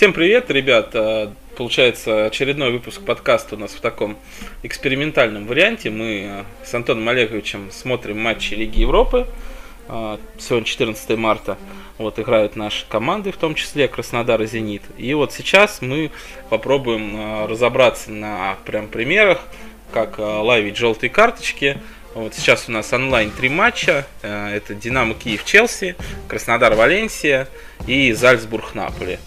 Всем привет, ребят. А, получается очередной выпуск подкаста у нас в таком экспериментальном варианте. Мы а, с Антоном Олеговичем смотрим матчи Лиги Европы. А, сегодня 14 марта. Вот играют наши команды, в том числе Краснодар и Зенит. И вот сейчас мы попробуем разобраться на прям примерах, как ловить желтые карточки, вот сейчас у нас онлайн три матча. Это Динамо Киев Челси, Краснодар Валенсия и Зальцбург Наполи.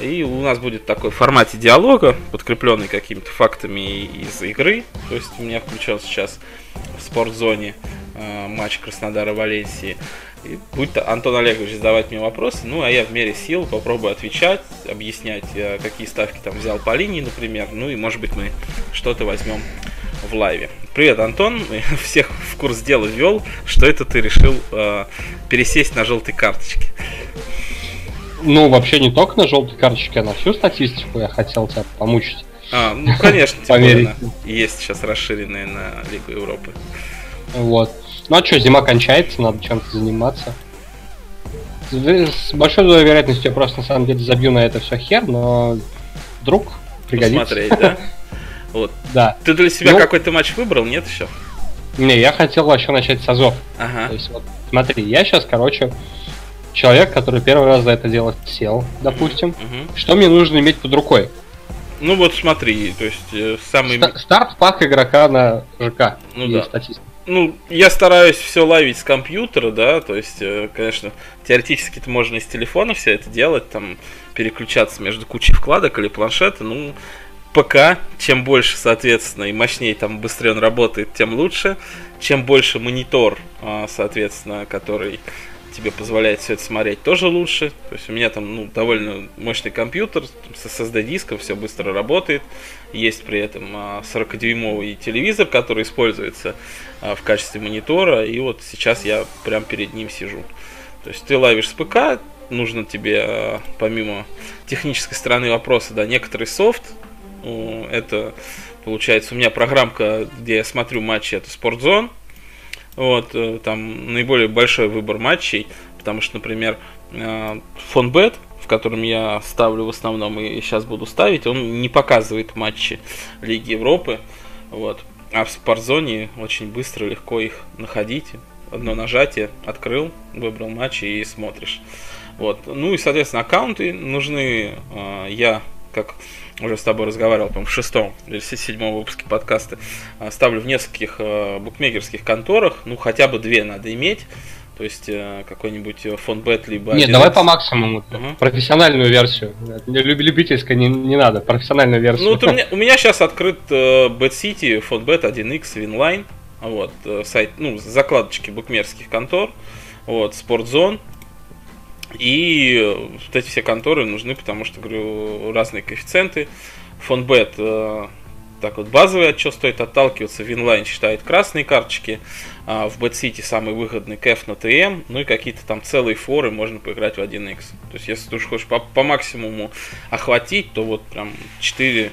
И у нас будет такой в формате диалога, подкрепленный какими-то фактами из игры. То есть у меня включался сейчас в спортзоне э, матч Краснодара Валенсии. И будет Антон Олегович задавать мне вопросы, ну а я в мере сил попробую отвечать, объяснять, э, какие ставки там взял по линии, например. Ну и может быть мы что-то возьмем в лайве. Привет, Антон. Всех в курс дела ввел, что это ты решил э, пересесть на желтые карточки. Ну, вообще не только на желтой карточке, а на всю статистику я хотел тебя помучить. А, ну конечно, тем более есть сейчас расширенные на Лигу Европы. Вот. Ну а что, зима кончается, надо чем-то заниматься. С большой долей вероятностью я просто на самом деле забью на это все хер, но вдруг пригодится. Посмотреть, да? Вот. Да. Ты для себя ну, какой-то матч выбрал, нет еще? Не, я хотел вообще начать с Азов. Ага. То есть вот, смотри, я сейчас, короче, человек, который первый раз за это дело сел, допустим, угу. что мне нужно иметь под рукой? Ну вот смотри, то есть э, самый... Старт пак игрока на ЖК. Ну да. Статистика. Ну, я стараюсь все ловить с компьютера, да, то есть, э, конечно, теоретически-то можно из телефона все это делать, там, переключаться между кучей вкладок или планшета, ну, ПК, чем больше, соответственно, и мощнее, там быстрее он работает, тем лучше. Чем больше монитор, а, соответственно, который тебе позволяет все это смотреть, тоже лучше. То есть у меня там ну, довольно мощный компьютер с SSD-диском, все быстро работает. Есть при этом 40-дюймовый а, телевизор, который используется а, в качестве монитора. И вот сейчас я прям перед ним сижу. То есть ты ловишь с ПК, нужно тебе, а, помимо технической стороны вопроса, да, некоторый софт. Ну, это получается у меня программка, где я смотрю матчи, это Спортзон вот, э, там наиболее большой выбор матчей, потому что, например, э, фонбет, в котором я ставлю в основном и сейчас буду ставить, он не показывает матчи Лиги Европы. Вот. А в спортзоне очень быстро, легко их находить. Одно нажатие, открыл, выбрал матч и смотришь. Вот. Ну и, соответственно, аккаунты нужны. Э, я, как уже с тобой разговаривал, по в шестом или седьмом выпуске подкаста, а, ставлю в нескольких э, букмекерских конторах, ну, хотя бы две надо иметь, то есть э, какой-нибудь фонбет либо... Нет, давай по максимуму. Угу. Профессиональную версию. Любительская не, не надо, профессиональную версию. Ну, вот у меня, у меня сейчас открыт э, Bad City, фонбет 1x, Winline, вот, э, сайт, ну, закладочки букмекерских контор, вот, Спортзон, и вот эти все конторы нужны, потому что, говорю, разные коэффициенты. Фонбет, э, так вот, базовый от чего стоит отталкиваться. Винлайн считает красные карточки. А в BetCity самый выгодный кэф на ТМ. Ну и какие-то там целые форы можно поиграть в 1x. То есть, если ты уж хочешь по, по максимуму охватить, то вот прям 4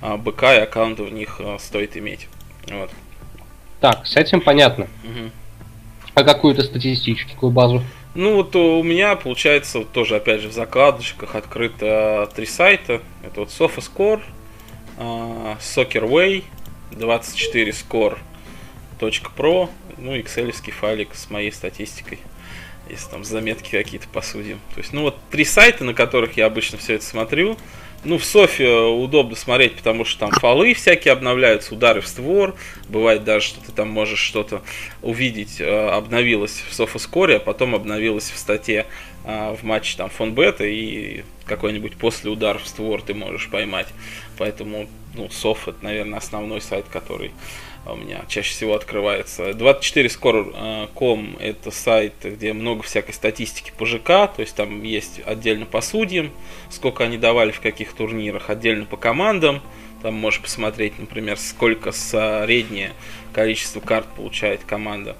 а, БК и аккаунта в них а, стоит иметь. Вот. Так, с этим понятно. Угу. А какую-то статистическую базу? Ну вот у меня получается вот тоже опять же в закладочках открыто три сайта. Это вот SofaScore, а, SoccerWay, 24score.pro, ну и excel файлик с моей статистикой. Если там заметки какие-то посудим. То есть, ну вот три сайта, на которых я обычно все это смотрю. Ну, в Софе удобно смотреть, потому что там фолы всякие обновляются, удары в створ. Бывает даже, что ты там можешь что-то увидеть, э, обновилось в Софа Скоре, а потом обновилось в статье э, в матче там фон бета и какой-нибудь после удар в створ ты можешь поймать. Поэтому, ну, Соф это, наверное, основной сайт, который у меня чаще всего открывается. 24score.com это сайт, где много всякой статистики по ЖК, то есть там есть отдельно по судьям, сколько они давали в каких турнирах, отдельно по командам, там можешь посмотреть, например, сколько среднее количество карт получает команда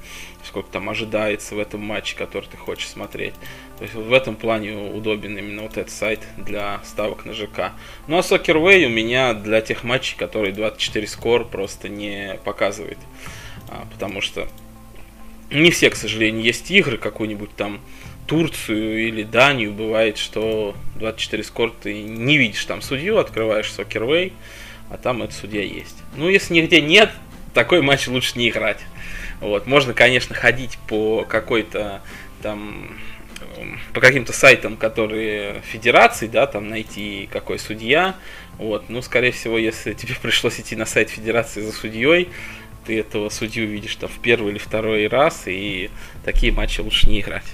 сколько там ожидается в этом матче, который ты хочешь смотреть. То есть в этом плане удобен именно вот этот сайт для ставок на ЖК. Ну а Soccerway у меня для тех матчей, которые 24 скор просто не показывает. А, потому что не все, к сожалению, есть игры, какой-нибудь там Турцию или Данию бывает, что 24 скор ты не видишь там судью, открываешь Soccerway, а там этот судья есть. Ну, если нигде нет, такой матч лучше не играть. Вот. Можно, конечно, ходить по какой-то там по каким-то сайтам, которые федерации, да, там найти какой судья. Вот. Ну, скорее всего, если тебе пришлось идти на сайт федерации за судьей, ты этого судью видишь там в первый или второй раз, и такие матчи лучше не играть.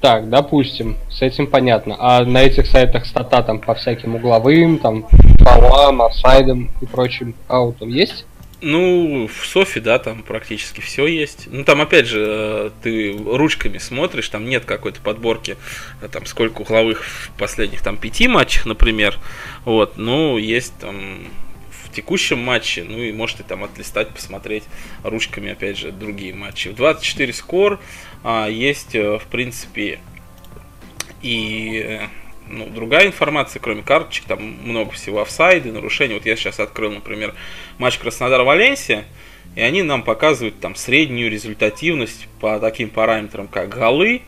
Так, допустим, с этим понятно. А на этих сайтах стата там по всяким угловым, там, фолам, офсайдам и прочим аутам есть? Ну, в Софи, да, там практически все есть. Ну, там, опять же, э, ты ручками смотришь, там нет какой-то подборки, э, там, сколько угловых в последних, там, пяти матчах, например. Вот, ну, есть там в текущем матче, ну, и можете там отлистать, посмотреть ручками, опять же, другие матчи. В 24 скор а, есть, э, в принципе, и ну, другая информация, кроме карточек, там много всего офсайды, нарушений. Вот я сейчас открыл, например, матч Краснодар-Валенсия, и они нам показывают там среднюю результативность по таким параметрам, как голы,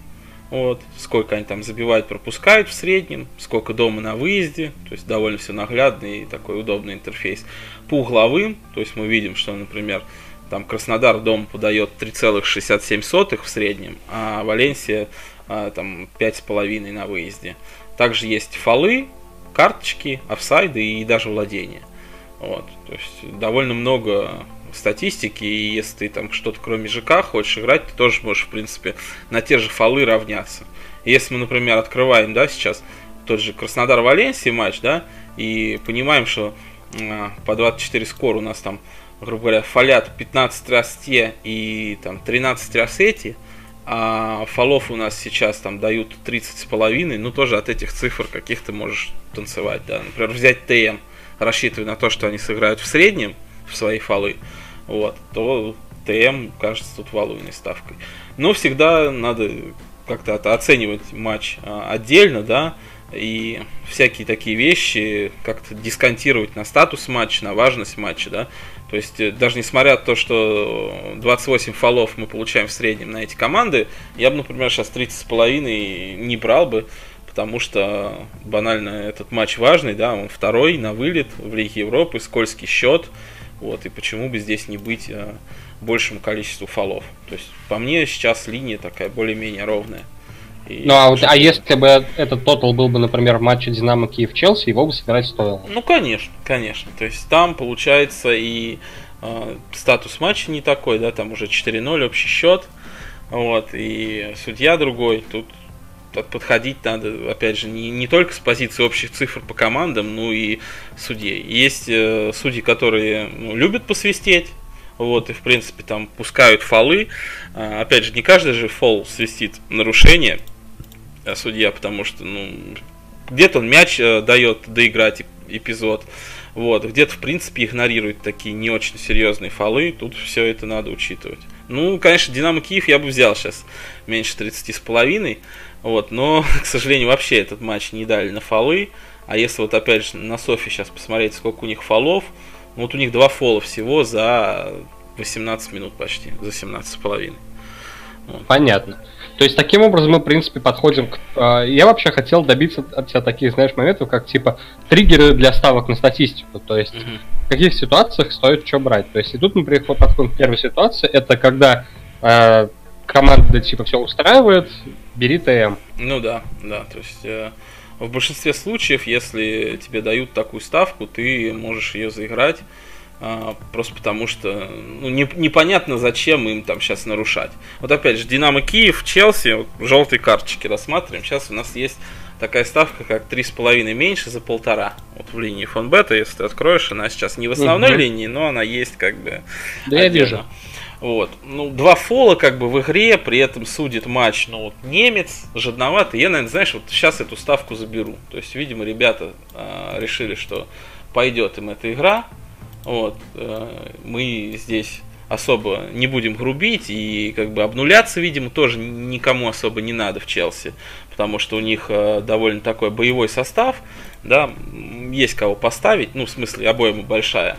вот, сколько они там забивают, пропускают в среднем, сколько дома на выезде, то есть довольно все наглядно и такой удобный интерфейс. По угловым, то есть мы видим, что, например, там Краснодар дома подает 3,67 в среднем, а Валенсия а, там 5,5 на выезде. Также есть фолы, карточки, офсайды и даже владения. Вот, то есть довольно много статистики, и если ты там что-то кроме ЖК хочешь играть, ты тоже можешь, в принципе, на те же фолы равняться. Если мы, например, открываем, да, сейчас тот же Краснодар-Валенсия матч, да, и понимаем, что э, по 24 скор у нас там, грубо говоря, фолят 15 раз те и там 13 раз эти, а фолов у нас сейчас там дают 30 с половиной, ну тоже от этих цифр каких-то можешь танцевать, да. Например, взять ТМ, рассчитывая на то, что они сыграют в среднем в свои фолы, вот, то ТМ кажется тут валуйной ставкой. Но всегда надо как-то оценивать матч а, отдельно, да, и всякие такие вещи как-то дисконтировать на статус матча, на важность матча, да. То есть, э, даже несмотря на то, что 28 фолов мы получаем в среднем на эти команды, я бы, например, сейчас 30,5 не брал бы, потому что банально этот матч важный, да, он второй на вылет в Лиге Европы, скользкий счет, вот, и почему бы здесь не быть а, большему количеству фолов. То есть, по мне, сейчас линия такая более-менее ровная. И ну а, вот, а если бы этот тотал был бы, например, в матче Динамо Киев Челси, его бы собирать стоило. Ну конечно, конечно. То есть там получается и э, статус матча не такой, да, там уже 4-0 общий счет. Вот, и судья другой. Тут подходить надо, опять же, не, не только с позиции общих цифр по командам, но и судей. Есть э, судьи, которые ну, любят посвистеть, вот, и, в принципе, там пускают фолы. А, опять же, не каждый же фол свистит нарушение, судья, потому что, ну, где-то он мяч э, дает доиграть эпизод, вот, где-то, в принципе, игнорирует такие не очень серьезные фолы, тут все это надо учитывать. Ну, конечно, Динамо Киев я бы взял сейчас меньше 30 с половиной, вот, но, к сожалению, вообще этот матч не дали на фолы, а если вот опять же на Софи сейчас посмотреть, сколько у них фолов, вот у них два фола всего за 18 минут почти, за 17 с половиной. Вот. Понятно. То есть таким образом мы, в принципе, подходим к... Э, я вообще хотел добиться от тебя таких, знаешь, моментов, как типа триггеры для ставок на статистику. То есть угу. в каких ситуациях стоит что брать. То есть и тут мы подходим к первой ситуации. Это когда э, команда типа все устраивает, бери ТМ. Ну да, да. То есть э, в большинстве случаев, если тебе дают такую ставку, ты можешь ее заиграть просто потому что ну, не, непонятно, зачем им там сейчас нарушать. Вот опять же, Динамо Киев, Челси, вот, желтые карточки рассматриваем. Сейчас у нас есть такая ставка, как 3,5 меньше за полтора. Вот в линии фонбета, если ты откроешь, она сейчас не в основной угу. линии, но она есть как бы. Да отдельно. я вижу. Вот. Ну, два фола как бы в игре, при этом судит матч, ну, вот немец, жадноватый. Я, наверное, знаешь, вот сейчас эту ставку заберу. То есть, видимо, ребята э, решили, что пойдет им эта игра. Вот. Э, мы здесь особо не будем грубить и как бы обнуляться, видимо, тоже никому особо не надо в Челси, потому что у них э, довольно такой боевой состав, да, есть кого поставить, ну, в смысле, обойма большая,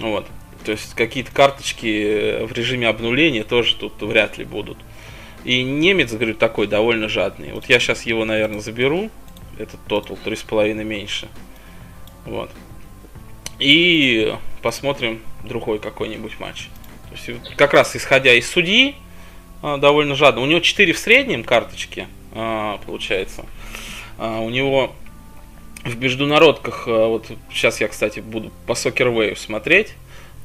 вот. То есть какие-то карточки в режиме обнуления тоже тут вряд ли будут. И немец, говорю, такой довольно жадный. Вот я сейчас его, наверное, заберу. Этот тотал 3,5 меньше. Вот. И посмотрим другой какой-нибудь матч. То есть, как раз исходя из судьи, а, довольно жадно. У него 4 в среднем карточки, а, получается. А, у него в международках, вот сейчас я, кстати, буду по Soccer Wave смотреть.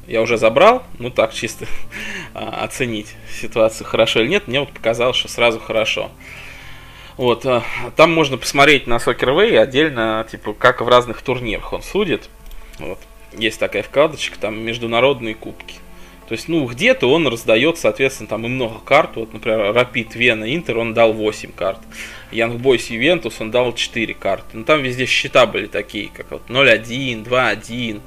Я уже забрал, ну так, чисто оценить ситуацию хорошо или нет. Мне вот показалось, что сразу хорошо. Вот, там можно посмотреть на Soccer Way отдельно, типа, как в разных турнирах он судит. Вот. Есть такая вкладочка, там международные кубки. То есть, ну, где-то он раздает, соответственно, там и много карт. Вот, например, Rapid Вена Интер он дал 8 карт. Boys Ювентус он дал 4 карты. Ну, там везде счета были такие, как вот 0-1, 2-1.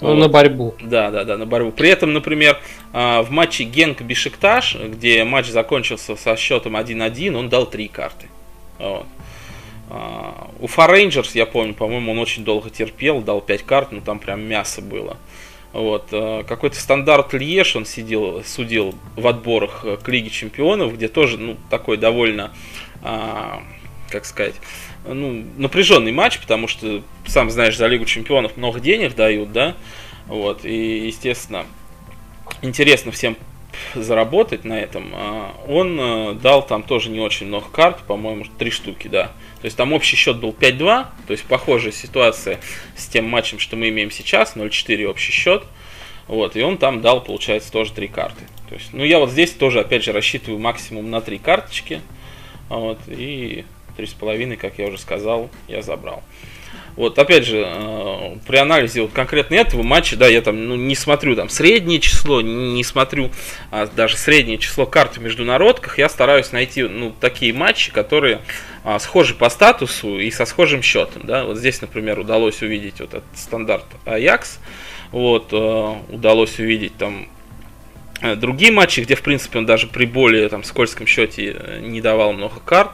Ну, вот. на борьбу. Да, да, да, на борьбу. При этом, например, а, в матче Генк Бишикташ, где матч закончился со счетом 1-1, он дал 3 карты. Вот. А, у Рейнджерс, я помню, по-моему, он очень долго терпел, дал 5 карт, но там прям мясо было. Вот. А, какой-то стандарт Льеш он сидел, судил в отборах э, к Лиге Чемпионов, где тоже ну, такой довольно, а, как сказать, ну, напряженный матч, потому что, сам знаешь, за Лигу Чемпионов много денег дают, да, вот, и, естественно, интересно всем заработать на этом, а, он э, дал там тоже не очень много карт, по-моему, три штуки, да. То есть там общий счет был 5-2, то есть похожая ситуация с тем матчем, что мы имеем сейчас, 0-4 общий счет. Вот, и он там дал, получается, тоже три карты. То есть, ну, я вот здесь тоже, опять же, рассчитываю максимум на три карточки. Вот, и три с половиной, как я уже сказал, я забрал. Вот, опять же, э, при анализе вот конкретно этого матча, да, я там ну, не смотрю там среднее число, не смотрю а, даже среднее число карт в международках, я стараюсь найти ну, такие матчи, которые а, схожи по статусу и со схожим счетом, да, вот здесь, например, удалось увидеть вот этот стандарт Аякс, вот, э, удалось увидеть там э, другие матчи, где, в принципе, он даже при более там скользком счете не давал много карт,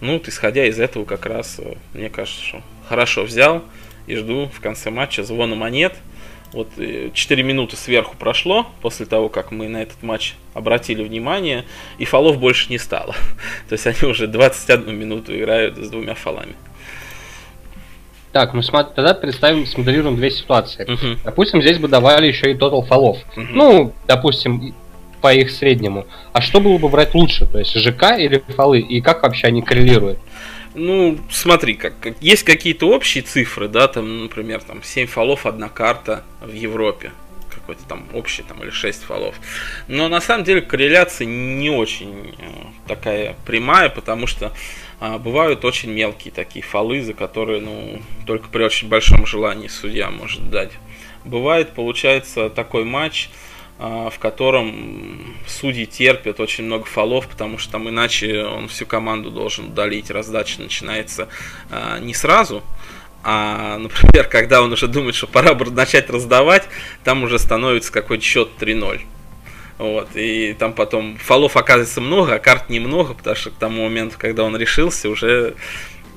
ну, вот, исходя из этого, как раз, мне кажется, что хорошо взял и жду в конце матча звона монет. Вот 4 э, минуты сверху прошло после того, как мы на этот матч обратили внимание, и фолов больше не стало. То есть они уже 21 минуту играют с двумя фолами. Так, ну смотри, тогда представим, смоделируем две ситуации. Uh-huh. Допустим, здесь бы давали еще и тотал фолов. Uh-huh. Ну, допустим, по их среднему. А что было бы брать лучше? То есть ЖК или фолы? И как вообще они коррелируют? Ну, смотри, как, как есть какие-то общие цифры, да, там, например, там 7 фолов, одна карта в Европе какой-то там общий, там, или 6 фолов. Но на самом деле корреляция не очень э, такая прямая, потому что а, бывают очень мелкие такие фолы, за которые, ну, только при очень большом желании судья может дать. Бывает, получается, такой матч, в котором судьи терпят очень много фолов, потому что там иначе он всю команду должен удалить. Раздача начинается а, не сразу, а, например, когда он уже думает, что пора бы начать раздавать, там уже становится какой-то счет 3-0. Вот, и там потом фолов оказывается много, а карт немного, потому что к тому моменту, когда он решился, уже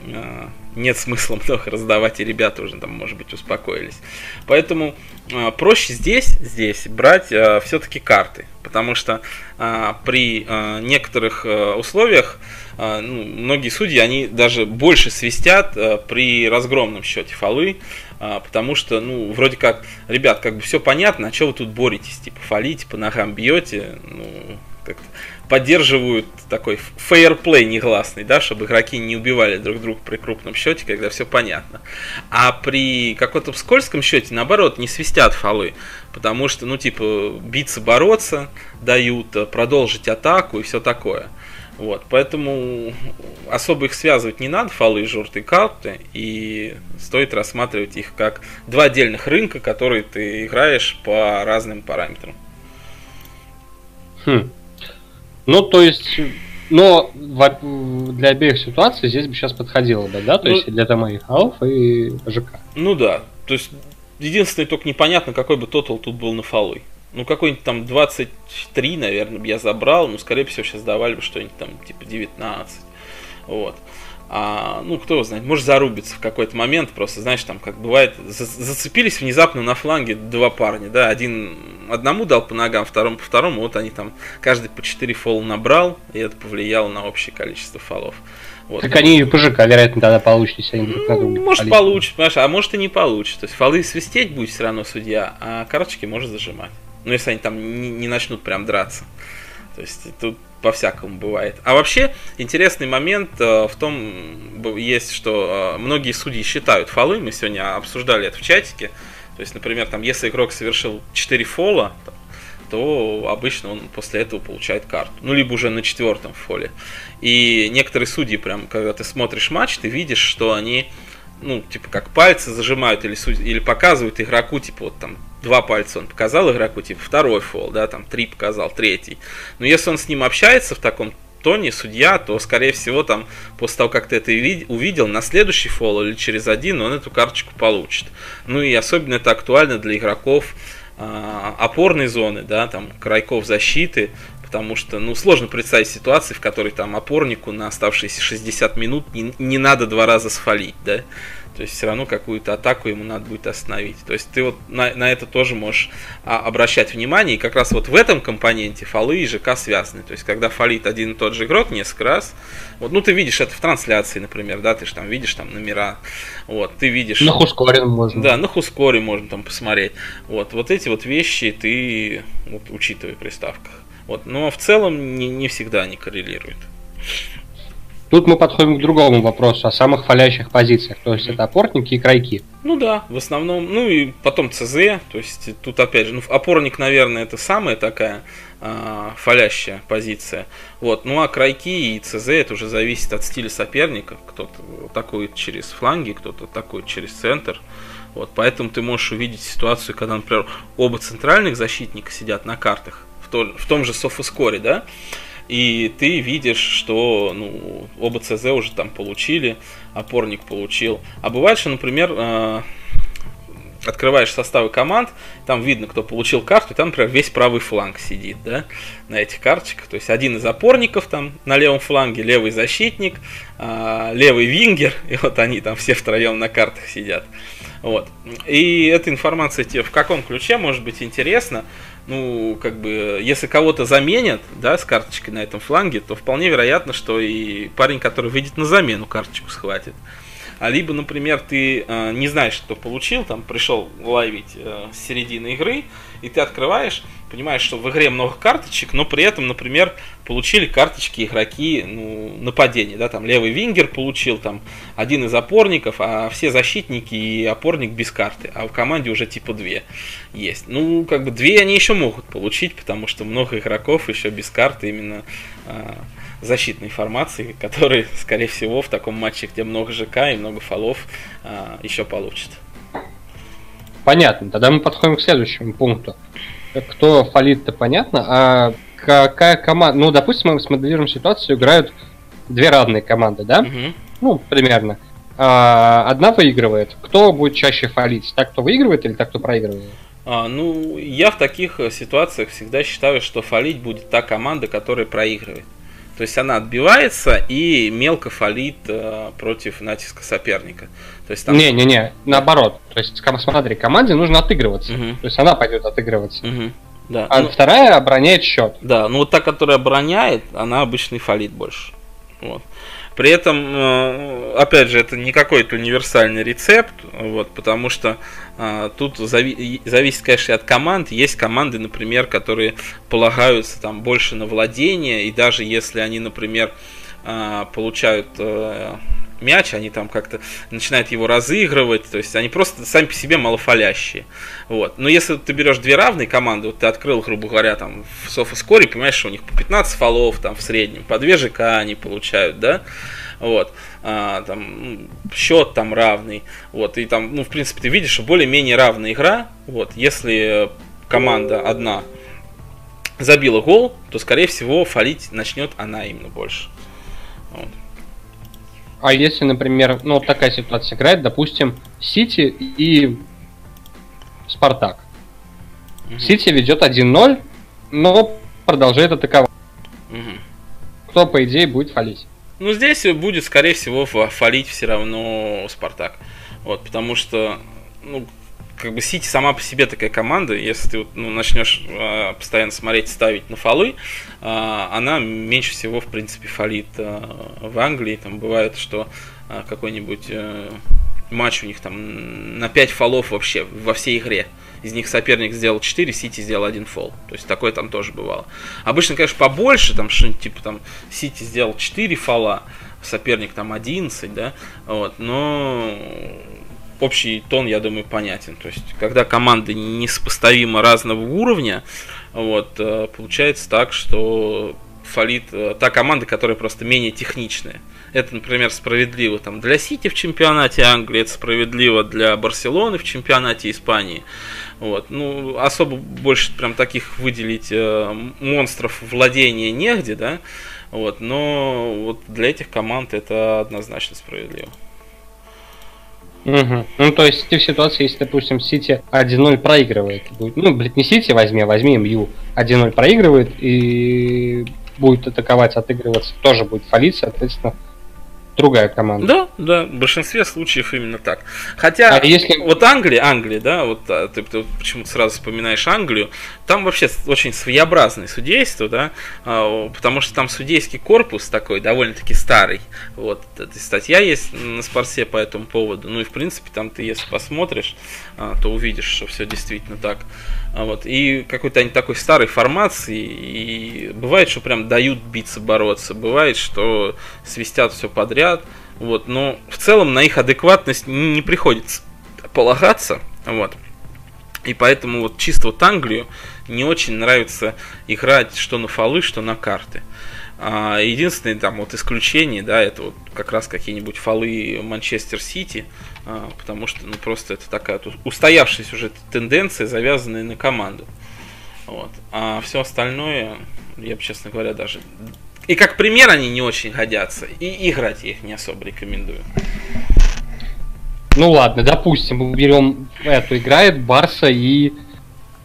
э, нет смысла много раздавать, и ребята уже там, может быть, успокоились. Поэтому э, проще здесь, здесь брать э, все-таки карты, потому что э, при э, некоторых э, условиях э, ну, многие судьи, они даже больше свистят э, при разгромном счете фолы, потому что, ну, вроде как, ребят, как бы все понятно, а что вы тут боретесь, типа, фолите, по ногам бьете, ну, как-то поддерживают такой фейерплей негласный, да, чтобы игроки не убивали друг друга при крупном счете, когда все понятно. А при каком-то скользком счете, наоборот, не свистят фолы, потому что, ну, типа, биться, бороться дают, э, продолжить атаку и все такое. Вот, поэтому особо их связывать не надо, фолы и желтые карты, и стоит рассматривать их как два отдельных рынка, которые ты играешь по разным параметрам. Хм. Ну, то есть, но для обеих ситуаций здесь бы сейчас подходило бы, да? То ну, есть для Тамаи Халф и ЖК. Ну да. То есть единственное, только непонятно, какой бы тотал тут был на фолы. Ну, какой-нибудь там 23, наверное, я забрал, но, скорее всего, сейчас давали бы что-нибудь там, типа 19. Вот. А, ну, кто знает, может зарубиться в какой-то момент, просто, знаешь, там, как бывает, за, зацепились внезапно на фланге два парня, да, один одному дал по ногам, второму по второму, вот они там, каждый по 4 фола набрал, и это повлияло на общее количество фолов. Вот. Так они и ПЖК, вероятно, тогда получились, они друг на друга. Может, получат, понимаешь, а может и не получат. То есть фолы свистеть будет все равно судья, а карточки может зажимать. Ну, если они там не, не начнут прям драться. То есть тут по-всякому бывает. А вообще интересный момент э, в том есть, что э, многие судьи считают фолы, мы сегодня обсуждали это в чатике. То есть, например, там, если игрок совершил 4 фола, то обычно он после этого получает карту. Ну, либо уже на четвертом фоле. И некоторые судьи, прям, когда ты смотришь матч, ты видишь, что они, ну, типа, как пальцы зажимают или, или показывают игроку, типа, вот там два пальца он показал игроку, типа второй фол, да, там три показал, третий. Но если он с ним общается в таком тоне, судья, то, скорее всего, там, после того, как ты это увидел, на следующий фол или через один он эту карточку получит. Ну и особенно это актуально для игроков э, опорной зоны, да, там, крайков защиты, потому что, ну, сложно представить ситуации, в которой там опорнику на оставшиеся 60 минут не, не надо два раза сфалить, да, то есть все равно какую-то атаку ему надо будет остановить. То есть ты вот на, на это тоже можешь а, обращать внимание. И как раз вот в этом компоненте фолы и ЖК связаны. То есть когда фалит один и тот же игрок несколько раз, вот, ну ты видишь это в трансляции, например, да, ты же там видишь там номера, вот, ты видишь... На хускоре можно. Да, на хускоре можно там посмотреть. Вот, вот эти вот вещи ты вот, учитывай в приставках. Вот, но в целом не, не всегда они коррелируют. Тут мы подходим к другому вопросу, о самых фалящих позициях, то есть это опорники и крайки. Ну да, в основном, ну и потом ЦЗ, то есть тут опять же, ну опорник, наверное, это самая такая э, фалящая позиция, вот, ну а крайки и ЦЗ это уже зависит от стиля соперника, кто-то атакует через фланги, кто-то атакует через центр, вот, поэтому ты можешь увидеть ситуацию, когда, например, оба центральных защитника сидят на картах, в, то, в том же софоскоре, да, и ты видишь, что ну, оба ЦЗ уже там получили, опорник получил. А бывает, что, например, э, открываешь составы команд, там видно, кто получил карту, и там, например, весь правый фланг сидит, да, на этих карточках. То есть один из опорников там на левом фланге, левый защитник, э, левый вингер, и вот они там все втроем на картах сидят. Вот. И эта информация тебе в каком ключе может быть интересна? Ну, как бы, если кого-то заменят, да, с карточкой на этом фланге, то вполне вероятно, что и парень, который выйдет на замену, карточку схватит. А либо, например, ты э, не знаешь, что получил, там пришел лайвить э, с середины игры, и ты открываешь, понимаешь, что в игре много карточек, но при этом, например, получили карточки игроки ну, нападения, да, там левый вингер получил, там один из опорников, а все защитники и опорник без карты, а в команде уже типа две есть. Ну, как бы две они еще могут получить, потому что много игроков еще без карты именно э, защитной формации, которые, скорее всего, в таком матче, где много ЖК и много фолов, а, еще получат. Понятно. Тогда мы подходим к следующему пункту. Кто фалит, то понятно. А какая команда... Ну, допустим, мы смоделируем ситуацию, играют две разные команды, да? Угу. Ну, примерно. А, одна выигрывает. Кто будет чаще фалить? Так, кто выигрывает или так, кто проигрывает? А, ну, я в таких ситуациях всегда считаю, что фалить будет та команда, которая проигрывает. То есть она отбивается и мелко фалит э, против натиска соперника. То есть там... Не-не-не, наоборот. То есть, смотри, команде нужно отыгрываться. Угу. То есть она пойдет отыгрываться. Угу. Да. А ну, вторая обороняет счет. Да, ну вот та, которая обороняет, она обычно и фалит больше. Вот. При этом, э, опять же, это не какой-то универсальный рецепт, вот, потому что а, тут зави- зависит, конечно, от команд. Есть команды, например, которые полагаются там больше на владение, и даже если они, например, а, получают а, мяч, они там как-то начинают его разыгрывать, то есть они просто сами по себе малофалящие. Вот. Но если ты берешь две равные команды, вот ты открыл, грубо говоря, там в софоскоре, понимаешь, что у них по 15 фолов там в среднем, по 2 ЖК они получают, да, вот, а, там, счет там равный, вот, и там, ну, в принципе, ты видишь, что более-менее равная игра, вот, если команда одна забила гол, то, скорее всего, фалить начнет она именно больше. Вот. А если, например, ну, вот такая ситуация играет, допустим, Сити и Спартак. Угу. Сити ведет 1-0, но продолжает атаковать. Угу. Кто, по идее, будет фалить? Ну, здесь будет, скорее всего, фалить все равно Спартак. Вот, потому что, ну, как бы Сити сама по себе такая команда, если ты ну, начнешь э, постоянно смотреть, ставить на фолы, э, она меньше всего, в принципе, фалит э, в Англии. Там бывает, что э, какой-нибудь э, матч у них там на 5 фолов вообще во всей игре. Из них соперник сделал 4, Сити сделал один фол. То есть такое там тоже бывало. Обычно, конечно, побольше, там что-нибудь типа там Сити сделал 4 фола, соперник там 11, да, вот, но общий тон, я думаю, понятен. То есть, когда команды несопоставимо разного уровня, вот, э, получается так, что фалит э, та команда, которая просто менее техничная. Это, например, справедливо там, для Сити в чемпионате Англии, это справедливо для Барселоны в чемпионате Испании. Вот. Ну, особо больше прям таких выделить э, монстров владения негде, да. Вот. Но вот для этих команд это однозначно справедливо. Угу. Ну, то есть ты в ситуации, если, допустим, Сити 1-0 проигрывает, будет, ну, блядь, не Сити возьми, а возьми МЮ, 1-0 проигрывает и будет атаковать, отыгрываться, тоже будет фалить, соответственно, другая команда. Да, да, в большинстве случаев именно так. Хотя, а если... вот Англия, Англия, да, вот а, ты, ты почему-то сразу вспоминаешь Англию, там вообще очень своеобразное судейство, да, а, потому что там судейский корпус такой довольно-таки старый. Вот, эта статья есть на спорсе по этому поводу. Ну и в принципе там ты, если посмотришь, а, то увидишь, что все действительно так. Вот, и какой-то они такой старой формации, и бывает, что прям дают биться, бороться, бывает, что свистят все подряд, вот, но в целом на их адекватность не приходится полагаться, вот. И поэтому вот чисто вот Англию не очень нравится играть что на фолы, что на карты. А, единственное там вот исключение, да, это вот как раз какие-нибудь фолы Манчестер Сити, а, потому что ну просто это такая устоявшаяся уже тенденция, завязанная на команду. Вот. А все остальное, я бы, честно говоря, даже и как пример они не очень годятся, и играть я их не особо рекомендую. Ну ладно, допустим, мы берем эту, играет Барса и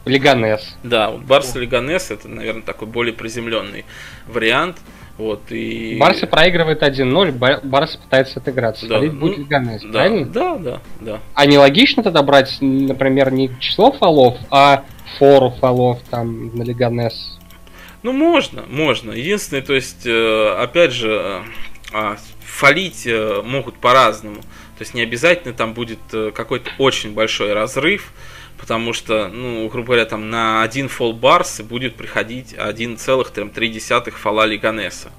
Лиганес. Да, вот Барса и Лиганес это, наверное, такой более приземленный вариант. Вот, и... Барса проигрывает 1-0, Барса пытается отыграться. Да. Смотреть будет ну, Лиганес, да, правильно? Да, да, да. А не логично тогда брать, например, не число фолов, а фору фолов там на Лиганес? Ну, можно, можно. Единственное, то есть, э, опять же, э, а, фалить э, могут по-разному. То есть не обязательно там будет какой-то очень большой разрыв, потому что, ну, грубо говоря, там на один фол Барс будет приходить 1,3 фола Лиганеса.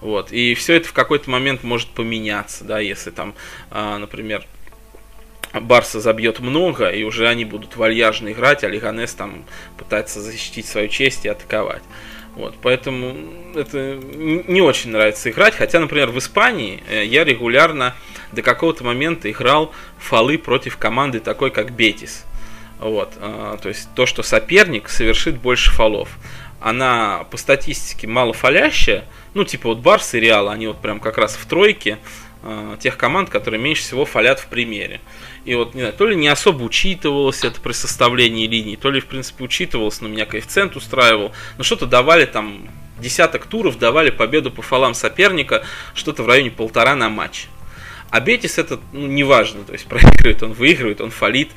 Вот. И все это в какой-то момент может поменяться, да, если там, а, например, Барса забьет много, и уже они будут вальяжно играть, а Лиганес там пытается защитить свою честь и атаковать. Вот, поэтому это не очень нравится играть. Хотя, например, в Испании э, я регулярно до какого-то момента играл фолы против команды такой, как Бетис. Вот, а, то есть то, что соперник совершит больше фолов. Она по статистике мало фалящая, ну типа вот Барс и Реал, они вот прям как раз в тройке тех команд, которые меньше всего фалят в примере. И вот, не знаю, то ли не особо учитывалось это при составлении линий, то ли, в принципе, учитывалось, но меня коэффициент устраивал. Но что-то давали там, десяток туров давали победу по фалам соперника, что-то в районе полтора на матч. А Бетис это, ну, неважно, то есть проигрывает он, выигрывает, он фалит.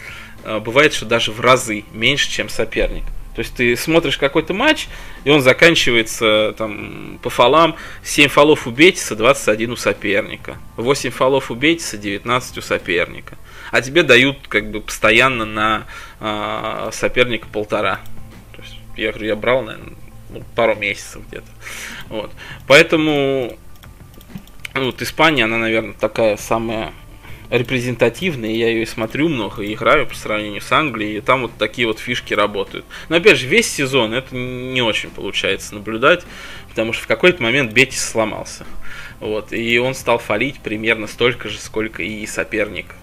А, бывает, что даже в разы меньше, чем соперник. То есть ты смотришь какой-то матч, и он заканчивается там, по фолам 7 фолов у Бетиса, 21 у соперника. 8 фолов у Бетиса, 19 у соперника. А тебе дают как бы постоянно на э, соперника полтора. То есть я я брал, наверное, ну, пару месяцев где-то. Вот. Поэтому ну, вот Испания, она, наверное, такая самая репрезентативная, я ее смотрю много и играю по сравнению с Англией, и там вот такие вот фишки работают. Но опять же, весь сезон это не очень получается наблюдать, потому что в какой-то момент Бетис сломался. Вот, и он стал фалить примерно столько же, сколько и соперник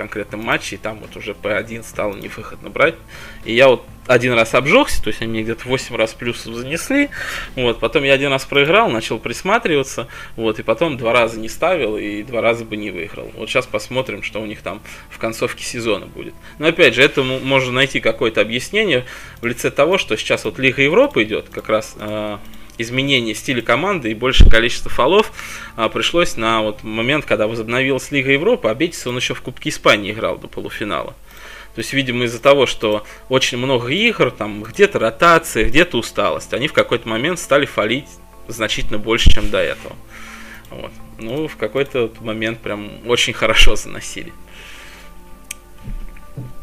конкретном матче, и там вот уже P1 стало невыходно брать. И я вот один раз обжегся, то есть они мне где-то 8 раз плюсов занесли, вот, потом я один раз проиграл, начал присматриваться, вот, и потом два раза не ставил, и два раза бы не выиграл. Вот сейчас посмотрим, что у них там в концовке сезона будет. Но опять же, этому можно найти какое-то объяснение в лице того, что сейчас вот Лига Европы идет, как раз э, изменение стиля команды и большее количество фолов а, пришлось на вот момент, когда возобновилась Лига Европы, а Бетис он еще в Кубке Испании играл до полуфинала. То есть, видимо, из-за того, что очень много игр, там где-то ротация, где-то усталость, они в какой-то момент стали фалить значительно больше, чем до этого. Вот. Ну, в какой-то момент прям очень хорошо заносили.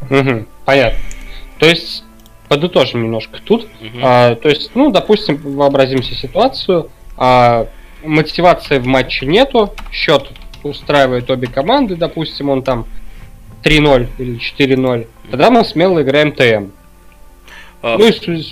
Угу, понятно. То есть, подытожим немножко тут. Угу. А, то есть, ну, допустим, вообразим себе ситуацию. А, мотивации в матче нету, счет устраивает обе команды, допустим, он там 3-0 или 4-0, тогда мы смело играем ТМ. А... Ну и,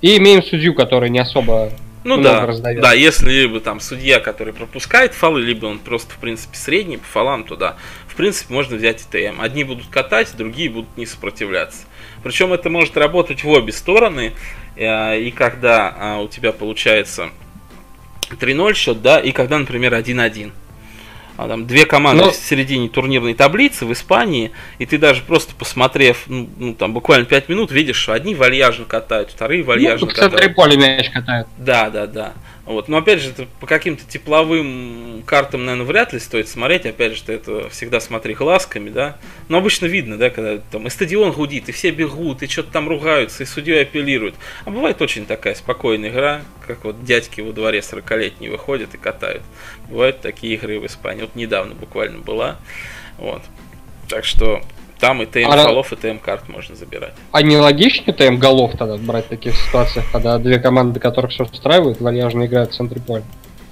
и имеем судью, который не особо ну да, раздает. да, если либо там судья, который пропускает фолы, либо он просто, в принципе, средний по фолам, то да, в принципе, можно взять и ТМ. Одни будут катать, другие будут не сопротивляться. Причем это может работать в обе стороны, э, и когда а, у тебя получается 3-0 счет, да, и когда, например, 1-1 а там две команды Но... в середине турнирной таблицы в Испании, и ты даже просто посмотрев, ну, ну там буквально 5 минут, видишь, что одни вальяжно катают, вторые ну, вальяжно ну, катают. В центре поля мяч катают. Да, да, да. Вот. Но опять же, это по каким-то тепловым картам, наверное, вряд ли стоит смотреть. Опять же, ты это всегда смотри глазками, да. Но обычно видно, да, когда там и стадион гудит, и все бегут, и что-то там ругаются, и судья апеллирует. А бывает очень такая спокойная игра, как вот дядьки во дворе 40-летние выходят и катают. Бывают такие игры в Испании. Вот недавно буквально была. Вот. Так что там и ТМ а голов, и ТМ карт можно забирать. А не логичнее ТМ голов тогда брать в таких ситуациях, когда две команды, которых все устраивают, вальяжно играют в центре поля?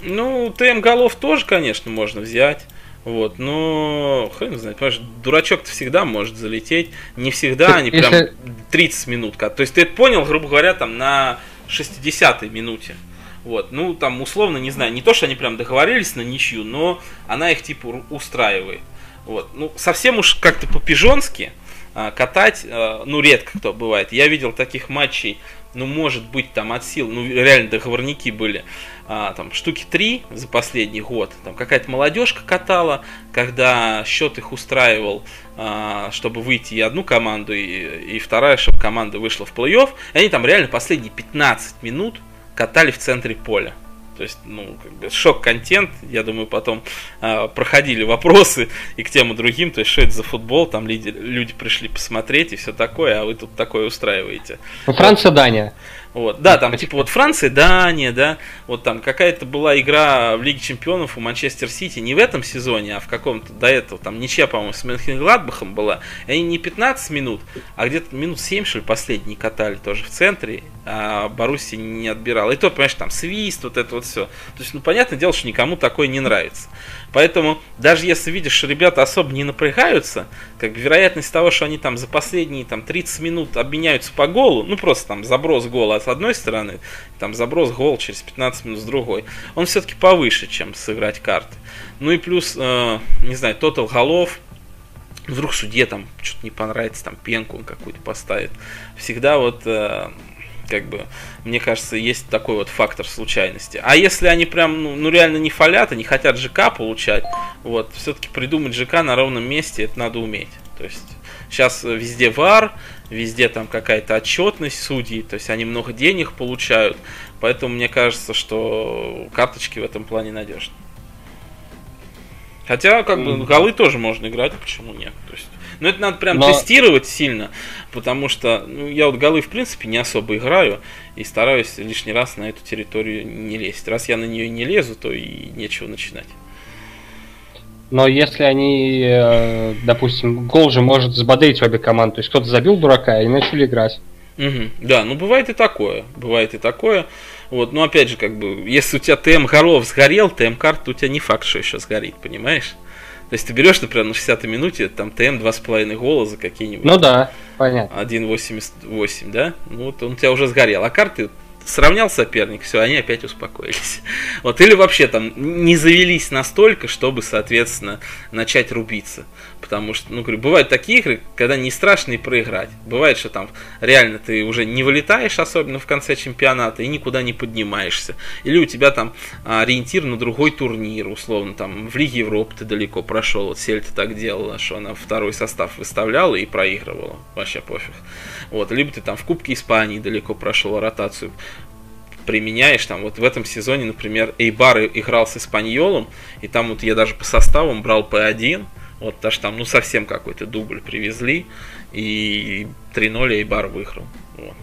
Ну, ТМ голов тоже, конечно, можно взять. Вот, но хрен знает, понимаешь, дурачок-то всегда может залететь. Не всегда, они прям 30 минут. То есть ты это понял, грубо говоря, там на 60-й минуте. Вот, ну там условно, не знаю, не то, что они прям договорились на ничью, но она их типа устраивает. Вот. Ну, совсем уж как-то по-пижонски а, катать, а, ну, редко кто бывает. Я видел таких матчей, ну, может быть, там от сил, ну, реально договорники были, а, там, штуки три за последний год. Там какая-то молодежка катала, когда счет их устраивал, чтобы выйти и одну команду, и, и вторая, чтобы команда вышла в плей-офф. И они там реально последние 15 минут катали в центре поля. То есть, ну, как бы шок-контент, я думаю, потом э, проходили вопросы и к тем и другим, то есть, что это за футбол, там люди, люди пришли посмотреть и все такое, а вы тут такое устраиваете. Ну, Франция, Дания. Вот, да, там типа вот Франция, Дания, да, вот там какая-то была игра в Лиге Чемпионов у Манчестер Сити не в этом сезоне, а в каком-то до этого, там ничья, по-моему, с Мюнхен-Гладбахом была, и они не 15 минут, а где-то минут 7, что ли, последние катали тоже в центре, а Баруси не отбирал. И то, понимаешь, там свист, вот это вот все. То есть, ну, понятное дело, что никому такое не нравится. Поэтому, даже если видишь, что ребята особо не напрягаются, как вероятность того, что они там за последние там 30 минут обменяются по голу, ну, просто там заброс гола с одной стороны, там заброс гол через 15 минут с другой, он все-таки повыше, чем сыграть карты. Ну и плюс, э, не знаю, тотал голов, вдруг судье там что-то не понравится, там пенку он какую-то поставит. Всегда вот э, как бы, мне кажется, есть такой вот фактор случайности. А если они прям, ну, ну реально не фалят, они хотят ЖК получать, вот, все-таки придумать ЖК на ровном месте, это надо уметь. То есть, сейчас везде ВАР, везде там какая-то отчетность судей, то есть они много денег получают, поэтому мне кажется, что карточки в этом плане надежны. Хотя, как бы, голы тоже можно играть, почему нет? То есть, но это надо прям Но... тестировать сильно, потому что ну, я вот голы в принципе не особо играю и стараюсь лишний раз на эту территорию не лезть. Раз я на нее не лезу, то и нечего начинать. Но если они, э, допустим, гол же может взбодрить обе команды, то есть кто-то забил дурака и начали играть. Угу. Да, ну бывает и такое, бывает и такое. Вот, но опять же, как бы, если у тебя ТМ голов сгорел, ТМ карт у тебя не факт, что еще сгорит, понимаешь? То есть ты берешь, например, на 60-й минуте там ТМ 2,5 гола за какие-нибудь. Ну да, понятно. 1,88, да? Ну вот он у тебя уже сгорел. А карты сравнял соперник, все, они опять успокоились. Вот, или вообще там не завелись настолько, чтобы, соответственно, начать рубиться. Потому что, ну, говорю, бывают такие игры, когда не страшно и проиграть. Бывает, что там реально ты уже не вылетаешь, особенно в конце чемпионата, и никуда не поднимаешься. Или у тебя там ориентир на другой турнир, условно, там в Лиге Европы ты далеко прошел. Вот Сельта так делала, что она второй состав выставляла и проигрывала. Вообще пофиг. Вот, либо ты там в Кубке Испании далеко прошел ротацию применяешь. Там вот в этом сезоне, например, Эйбар играл с Испаньолом, и там вот я даже по составам брал P1, вот даже там, ну, совсем какой-то дубль привезли, и 3-0 Эйбар выиграл. Вот.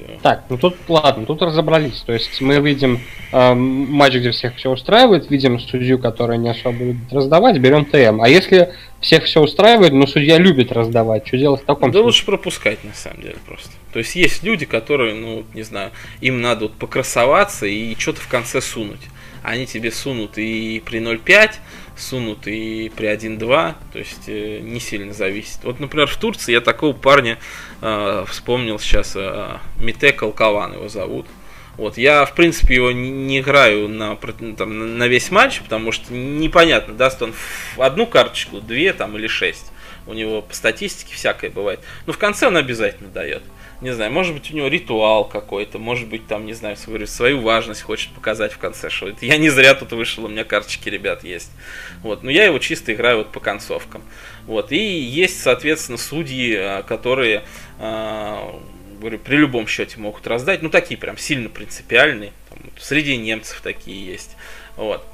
Э, так, ну тут ладно, тут разобрались. То есть мы видим э, матч, где всех все устраивает, видим судью, который не особо любит раздавать, берем ТМ. А если всех все устраивает, но судья любит раздавать, что делать в таком Да случае? лучше пропускать на самом деле просто. То есть есть люди, которые, ну, не знаю, им надо вот покрасоваться и что-то в конце сунуть. Они тебе сунут и при 0,5, сунут и при 1-2, то есть э, не сильно зависит. Вот, например, в Турции я такого парня э, вспомнил сейчас, э, Митек Алкаван его зовут. Вот, я, в принципе, его не, играю на, там, на весь матч, потому что непонятно, даст он одну карточку, две там или шесть. У него по статистике всякое бывает. Но в конце он обязательно дает не знаю, может быть у него ритуал какой-то, может быть там, не знаю, свою, свою важность хочет показать в конце, что это я не зря тут вышел, у меня карточки, ребят, есть. Вот, но я его чисто играю вот по концовкам. Вот, и есть, соответственно, судьи, а, которые, а, говорю, при любом счете могут раздать, ну такие прям сильно принципиальные, там, среди немцев такие есть. Вот.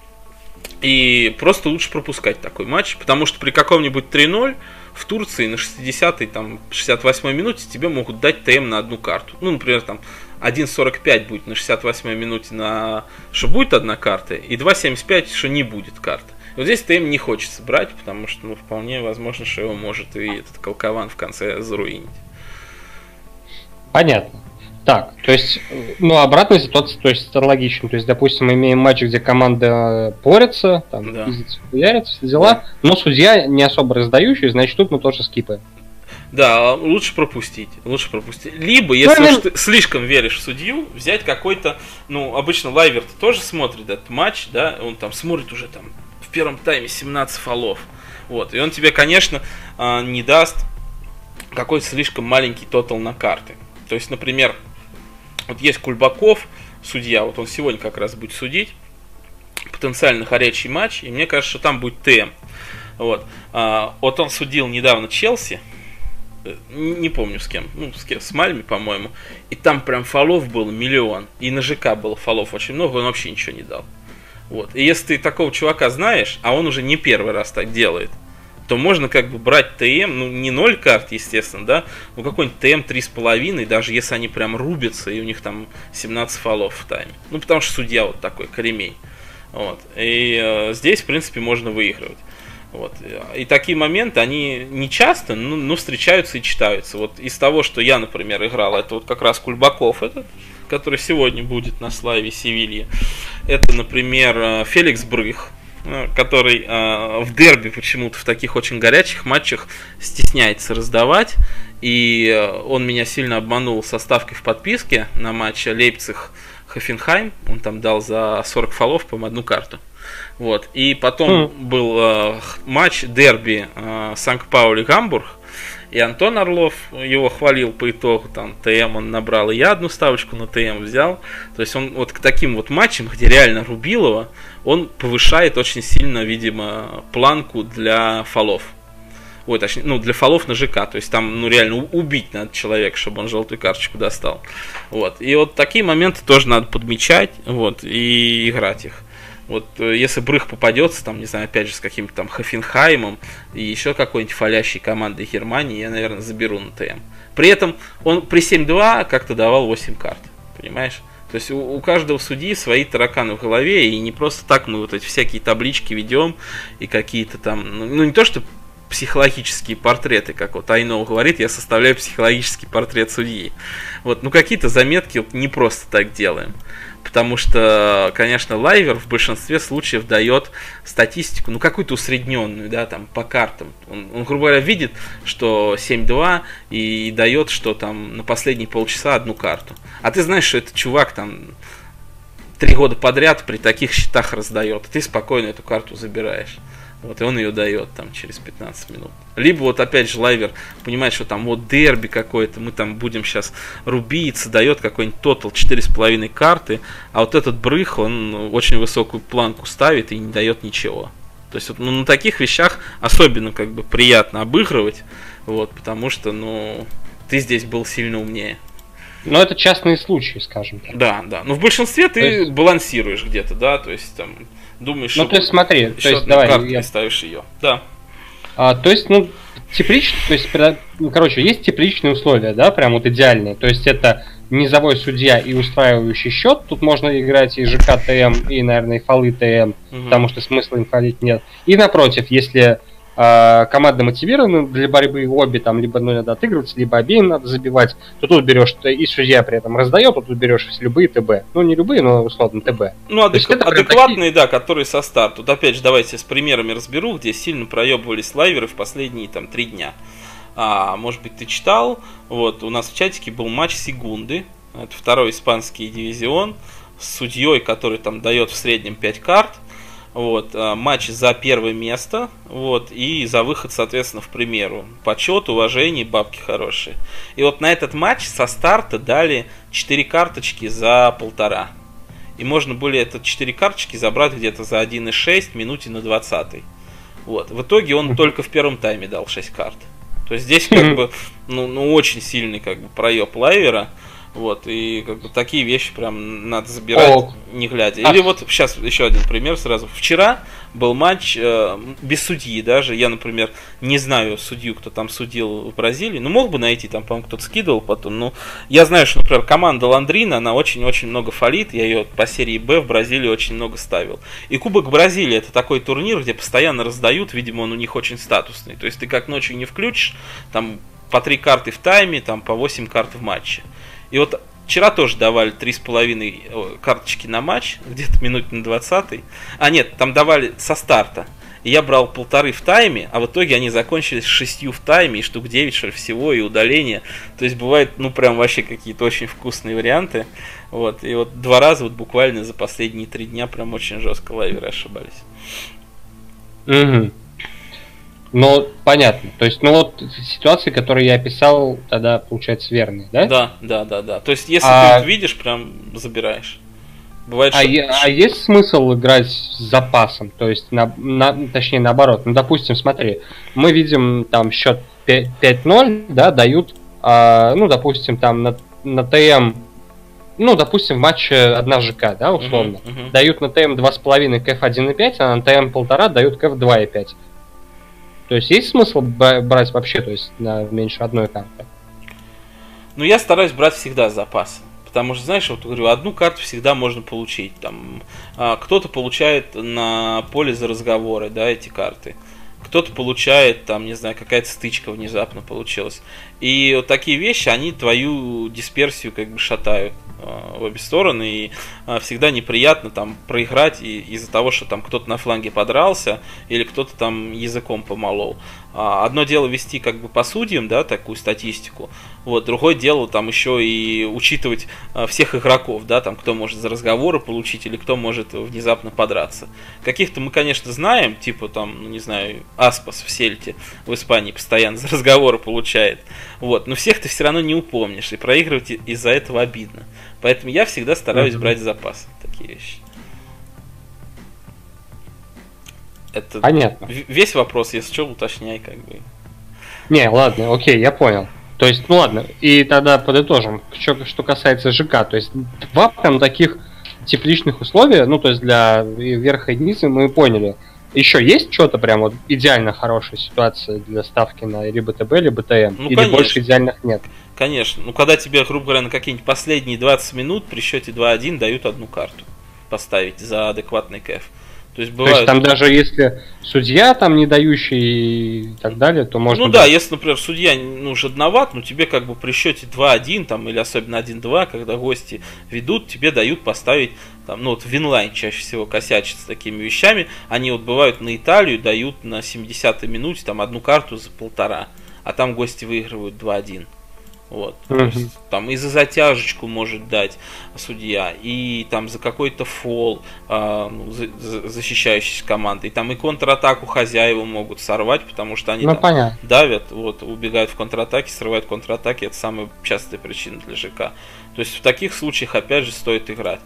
И просто лучше пропускать такой матч, потому что при каком-нибудь 3-0 в Турции на 60-й, там, 68-й минуте тебе могут дать ТМ на одну карту. Ну, например, там 1.45 будет на 68-й минуте, на... что будет одна карта, и 2.75, что не будет карты. Вот здесь ТМ не хочется брать, потому что, ну, вполне возможно, что его может и этот колкован в конце заруинить. Понятно. Так, то есть, ну, обратная ситуация, то есть, логично. То есть, допустим, мы имеем матч, где команда борется, там, да. ярится, все дела, да. но судья не особо раздающий, значит, тут мы тоже скипаем. Да, лучше пропустить. Лучше пропустить. Либо, ну, если ну, ты слишком веришь в судью, взять какой-то, ну, обычно лайвер тоже смотрит этот матч, да, он там смотрит уже там в первом тайме 17 фолов. Вот, и он тебе, конечно, а, не даст какой-то слишком маленький тотал на карты. То есть, например, вот есть Кульбаков, судья, вот он сегодня как раз будет судить. Потенциально горячий матч, и мне кажется, что там будет ТМ. Вот. А, вот он судил недавно Челси, э, не помню с кем, ну, с, кем, с Мальми, по-моему, и там прям фолов было миллион, и на ЖК было фолов очень много, он вообще ничего не дал. Вот. И если ты такого чувака знаешь, а он уже не первый раз так делает, то можно как бы брать ТМ, ну не 0 карт, естественно, да, ну какой-нибудь ТМ 3,5, даже если они прям рубятся, и у них там 17 фолов в тайме. Ну потому что судья вот такой, Коремей. Вот. И э, здесь, в принципе, можно выигрывать. Вот. И такие моменты, они не часто, но, но встречаются и читаются. Вот из того, что я, например, играл, это вот как раз Кульбаков этот, который сегодня будет на славе Севильи. Это, например, э, Феликс Брых, который э, в дерби почему-то в таких очень горячих матчах стесняется раздавать. И э, он меня сильно обманул со ставкой в подписке на матч Лейпциг Хофенхайм. Он там дал за 40 фолов, по одну карту. Вот. И потом mm. был э, матч дерби э, Санкт-Паули-Гамбург. И Антон Орлов его хвалил по итогу, там ТМ он набрал, и я одну ставочку на ТМ взял. То есть он вот к таким вот матчам, где реально Рубилова, он повышает очень сильно, видимо, планку для фолов. Ой, точнее, ну, для фолов на ЖК. То есть там, ну, реально убить надо человека, чтобы он желтую карточку достал. Вот. И вот такие моменты тоже надо подмечать, вот, и играть их. Вот э, если Брых попадется, там, не знаю, опять же, с каким-то там Хофенхаймом и еще какой-нибудь фалящей командой Германии, я, наверное, заберу на ТМ. При этом он при 7-2 как-то давал 8 карт. Понимаешь? То есть у, у каждого судьи свои тараканы в голове, и не просто так мы вот эти всякие таблички ведем, и какие-то там, ну, ну не то что психологические портреты, как вот Айно говорит, я составляю психологический портрет судьи. Вот, ну какие-то заметки вот не просто так делаем. Потому что, конечно, лайвер в большинстве случаев дает статистику, ну, какую-то усредненную, да, там, по картам. Он, он грубо говоря, видит, что 7-2 и дает, что там на последние полчаса одну карту. А ты знаешь, что этот чувак там три года подряд при таких счетах раздает. Ты спокойно эту карту забираешь. Вот, и он ее дает там через 15 минут. Либо вот опять же лайвер понимает, что там вот дерби какой-то, мы там будем сейчас рубиться, дает какой-нибудь тотал 4,5 карты, а вот этот брых, он очень высокую планку ставит и не дает ничего. То есть вот, ну, на таких вещах особенно как бы приятно обыгрывать, вот, потому что, ну, ты здесь был сильно умнее. Но это частные случаи, скажем так. Да, да. Но в большинстве ты есть... балансируешь где-то, да, то есть там думаешь, ну, что то есть смотри, то есть давай, я... ставишь ее. Да. А, то есть, ну, тепличный, то есть, ну, короче, есть тепличные условия, да, прям вот идеальные. То есть это низовой судья и устраивающий счет. Тут можно играть и ЖК ТМ, и, наверное, и фолы ТМ, угу. потому что смысла им фалить нет. И напротив, если э, команда мотивирована для борьбы обе, там, либо ну, надо отыгрываться, либо обеим надо забивать, то тут берешь, и судья при этом раздает, то тут берешь любые ТБ. Ну, не любые, но условно ТБ. Ну, адек- адекватные, такие... да, которые со старта. Тут опять же, давайте с примерами разберу, где сильно проебывались лайверы в последние там три дня а, может быть, ты читал, вот, у нас в чатике был матч Сегунды, это второй испанский дивизион, с судьей, который там дает в среднем 5 карт, вот, а, матч за первое место, вот, и за выход, соответственно, в примеру. Почет, уважение, бабки хорошие. И вот на этот матч со старта дали 4 карточки за полтора. И можно было это 4 карточки забрать где-то за 1,6 минуте на 20. Вот. В итоге он только в первом тайме дал 6 карт. То есть здесь как бы, ну, ну очень сильный как бы проеб лайвера. Вот, и как бы такие вещи прям надо забирать, О. не глядя. Или а. вот сейчас еще один пример сразу. Вчера был матч э, без судьи даже. Я, например, не знаю судью, кто там судил в Бразилии. Ну, мог бы найти, там, по-моему, кто-то скидывал потом. Ну, я знаю, что, например, команда Ландрина, она очень-очень много фалит. Я ее по серии Б в Бразилии очень много ставил. И Кубок Бразилии это такой турнир, где постоянно раздают. Видимо, он у них очень статусный. То есть ты как ночью не включишь, там по три карты в тайме, там по 8 карт в матче. И вот вчера тоже давали 3,5 карточки на матч, где-то минут на 20 А нет, там давали со старта. И я брал полторы в тайме, а в итоге они закончились шестью в тайме, и штук 9, что ли, всего, и удаление. То есть бывает, ну, прям вообще какие-то очень вкусные варианты. Вот, и вот два раза вот буквально за последние три дня прям очень жестко лайверы ошибались. Угу. Ну, понятно. То есть, ну вот ситуации, которые я описал, тогда получается верные, да? Да, да, да, да. То есть, если а... ты видишь, прям забираешь. Бывает, а, что... е- а есть смысл играть с запасом? То есть, на, на, точнее, наоборот. Ну, допустим, смотри, мы видим там счет 5-0, да, дают, а, ну, допустим, там на, на ТМ, ну, допустим, в матче одна ЖК, да, условно, uh-huh, uh-huh. дают на ТМ 2,5 КФ 1,5, а на ТМ 1,5 дают КФ 2,5. То есть есть смысл брать вообще, то есть на меньше одной карты? Ну, я стараюсь брать всегда запас. Потому что, знаешь, вот говорю, одну карту всегда можно получить. Там, а, кто-то получает на поле за разговоры, да, эти карты. Кто-то получает, там, не знаю, какая-то стычка внезапно получилась. И вот такие вещи, они твою дисперсию как бы шатают. Э, в обе стороны, и э, всегда неприятно там проиграть из-за того, что там кто-то на фланге подрался или кто-то там языком помолол. А, одно дело вести как бы по судьям, да, такую статистику, вот, другое дело там еще и учитывать всех игроков, да, там кто может за разговоры получить или кто может внезапно подраться. Каких-то мы, конечно, знаем, типа там, ну не знаю, Аспас в Сельте в Испании постоянно за разговоры получает, вот, но всех ты все равно не упомнишь, и проигрывать из-за этого обидно. Поэтому я всегда стараюсь mm-hmm. брать запас такие вещи. Это Понятно. Весь вопрос, если что, уточняй, как бы. Не, ладно, окей, я понял. То есть, ну ладно, и тогда подытожим, что, что касается ЖК. То есть, два прям таких тепличных условия, ну, то есть для верха единицы мы поняли. Еще есть что-то прям вот идеально хорошая ситуация для ставки на либо ТБ, либо ТМ? Ну, Или конечно. больше идеальных нет? Конечно. Ну, когда тебе, грубо говоря, на какие-нибудь последние 20 минут при счете 2-1 дают одну карту поставит за адекватный кэф. То есть, бывает... то есть там даже если судья там не дающий и так далее, то можно... Ну да, если, например, судья ну, жадноват, ну тебе как бы при счете 2-1 там, или особенно 1-2, когда гости ведут, тебе дают поставить там, ну вот Винлайн чаще всего косячит с такими вещами, они вот бывают на Италию, дают на 70-й минуте там одну карту за полтора, а там гости выигрывают 2-1. Вот. Mm-hmm. То есть, там и за затяжечку может дать судья, и там за какой-то фол э, за, за, защищающейся команды, и там и контратаку хозяева могут сорвать, потому что они ну, там давят, вот, убегают в контратаке, срывают контратаки, это самая частая причина для ЖК. То есть в таких случаях, опять же, стоит играть.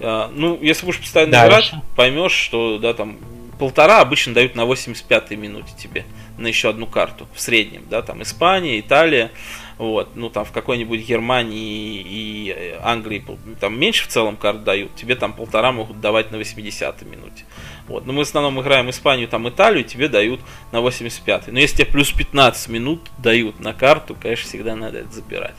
Э, ну, если будешь постоянно Дальше. играть, поймешь, что да, там полтора обычно дают на 85-й минуте тебе на еще одну карту в среднем, да, там Испания, Италия, вот, ну там в какой-нибудь Германии и Англии там меньше в целом карт дают, тебе там полтора могут давать на 80-й минуте. Вот. Но мы в основном играем Испанию, там Италию, тебе дают на 85-й. Но если тебе плюс 15 минут дают на карту, конечно, всегда надо это забирать.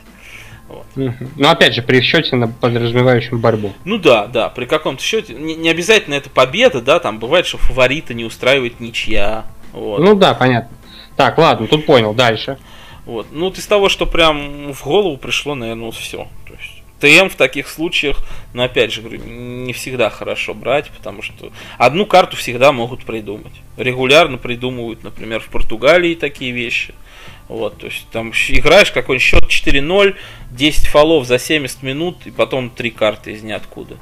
Вот. Угу. Ну, опять же, при счете на подразумевающем борьбу. Ну да, да, при каком-то счете. Не, не обязательно это победа, да, там бывает, что фаворита не устраивает ничья. Вот. Ну да, понятно. Так, ладно, тут понял, дальше. Вот. Ну, вот из того, что прям в голову пришло, наверное, вот все. То есть, ТМ в таких случаях, но опять же говорю, не всегда хорошо брать, потому что одну карту всегда могут придумать. Регулярно придумывают, например, в Португалии такие вещи. Вот, то есть там играешь какой-нибудь счет 4-0, 10 фолов за 70 минут, и потом три карты из ниоткуда.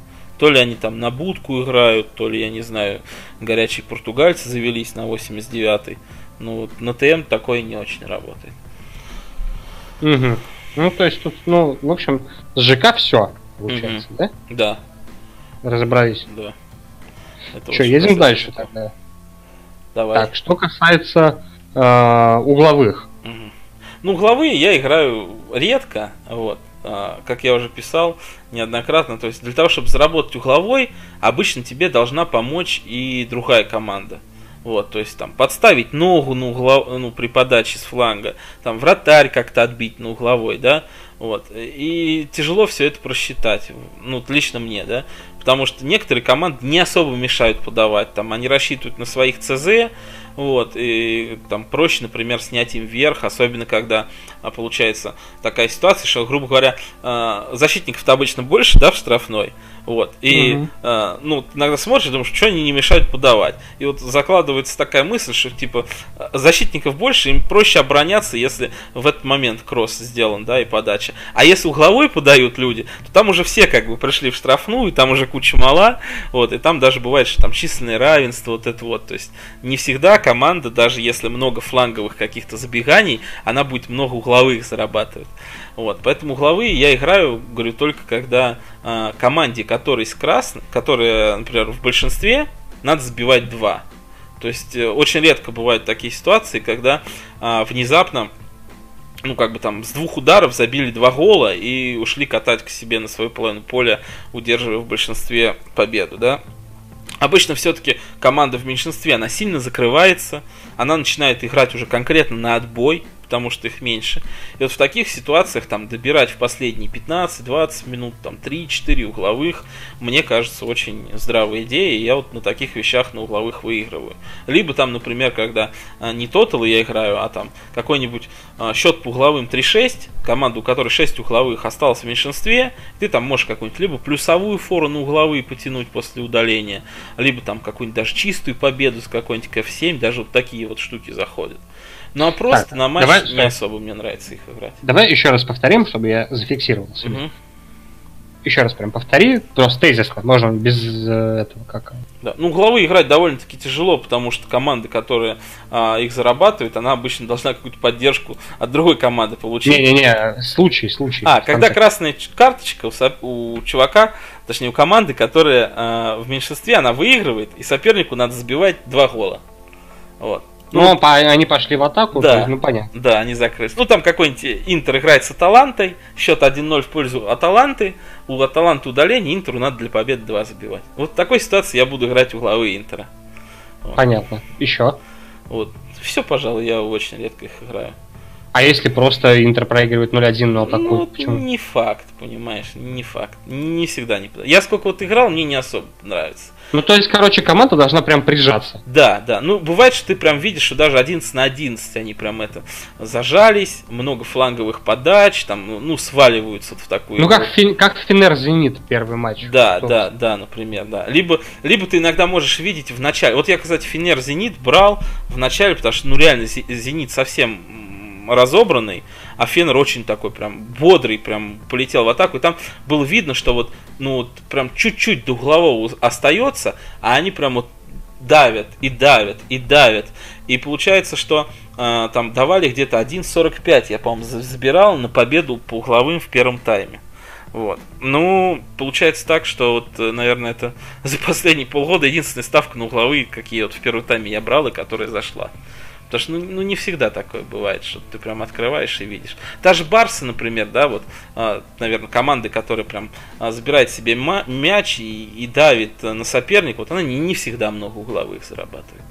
То ли они там на будку играют, то ли, я не знаю, горячие португальцы завелись на 89-й. Ну, вот на ТМ такое не очень работает. Угу. Ну, то есть тут, ну, в общем, с ЖК все, получается, угу. да? Да. Разобрались. Да. Что, едем дальше тогда? Давай. Так, что касается э, угловых. Угу. Ну, угловые я играю редко, вот. А, как я уже писал неоднократно, то есть для того, чтобы заработать угловой, обычно тебе должна помочь и другая команда. Вот, то есть там подставить ногу на углов... ну, при подаче с фланга, там вратарь как-то отбить на угловой, да, вот. И тяжело все это просчитать, ну, лично мне, да, потому что некоторые команды не особо мешают подавать, там они рассчитывают на своих ЦЗ, вот, и там проще, например, снять им вверх, особенно когда получается такая ситуация, что, грубо говоря, а, защитников-то обычно больше, да, в штрафной, вот. И, угу. э, ну, иногда смотришь, думаешь, что они не мешают подавать. И вот закладывается такая мысль, что, типа, защитников больше, им проще обороняться, если в этот момент кросс сделан, да, и подача. А если угловой подают люди, то там уже все как бы пришли в штрафную, и там уже куча мала, вот, и там даже бывает, что там численное равенство, вот это вот. То есть, не всегда команда, даже если много фланговых каких-то забеганий, она будет много угловых зарабатывать. Вот, поэтому угловые я играю, говорю, только когда э, команде, которая из красных, которая, например, в большинстве, надо сбивать два. То есть э, очень редко бывают такие ситуации, когда э, внезапно ну, как бы там, с двух ударов забили два гола и ушли катать к себе на свою половину поля, удерживая в большинстве победу, да. Обычно все-таки команда в меньшинстве, она сильно закрывается, она начинает играть уже конкретно на отбой, потому что их меньше. И вот в таких ситуациях там добирать в последние 15-20 минут, там 3-4 угловых, мне кажется, очень здравая идея, и я вот на таких вещах на угловых выигрываю. Либо там, например, когда а, не тоталы я играю, а там какой-нибудь а, счет по угловым 3-6, команда, у которой 6 угловых осталась в меньшинстве, ты там можешь какую-нибудь либо плюсовую фору на угловые потянуть после удаления, либо там какую-нибудь даже чистую победу с какой-нибудь F7, даже вот такие вот штуки заходят. Ну а просто так, на матч давай, не особо мне нравится их играть. Давай еще раз повторим, чтобы я зафиксировал себе. Угу. Еще раз прям повтори, просто тезисно, можно без э, этого как. Да. Ну, главы играть довольно-таки тяжело, потому что команда, которая а, их зарабатывает, она обычно должна какую-то поддержку от другой команды получить. Не-не-не, случай, случай. А, когда красная карточка у, у чувака, точнее у команды, которая а, в меньшинстве, она выигрывает, и сопернику надо забивать два гола. Вот. Ну, по, они пошли в атаку, да, есть, ну понятно. Да, они закрылись. Ну, там какой-нибудь Интер играет с Аталантой, счет 1-0 в пользу Аталанты, у Аталанты удаление, Интеру надо для победы 2 забивать. Вот в такой ситуации я буду играть в угловые Интера. Вот. Понятно. Еще? Вот. Все, пожалуй, я очень редко их играю. А если просто Интер проигрывает 0-1, но атакует, ну, почему? не факт, понимаешь, не факт. Не всегда не... Я сколько вот играл, мне не особо нравится. Ну, то есть, короче, команда должна прям прижаться. Да, да. Ну, бывает, что ты прям видишь, что даже 11 на 11 они прям это зажались, много фланговых подач, там, ну, ну сваливаются в такую... Ну, как, фи, как Финер Зенит первый матч. Да, да, да, например, да. Либо, либо ты иногда можешь видеть в начале... Вот я, кстати, Финер Зенит брал в начале, потому что, ну, реально, Зенит совсем разобранный, а Фенер очень такой прям бодрый, прям полетел в атаку, и там было видно, что вот, ну, вот прям чуть-чуть до углового остается, а они прям вот давят и давят и давят. И получается, что э, там давали где-то 1.45, я, по-моему, забирал на победу по угловым в первом тайме. Вот. Ну, получается так, что вот, э, наверное, это за последние полгода единственная ставка на угловые, какие вот в первом тайме я брал и которая зашла. Потому что ну, ну не всегда такое бывает, что ты прям открываешь и видишь. Даже Барсы, например, да, вот, а, наверное, команды, которые прям а, забирает себе мяч и, и давит на соперника, вот она не, не всегда много угловых зарабатывает.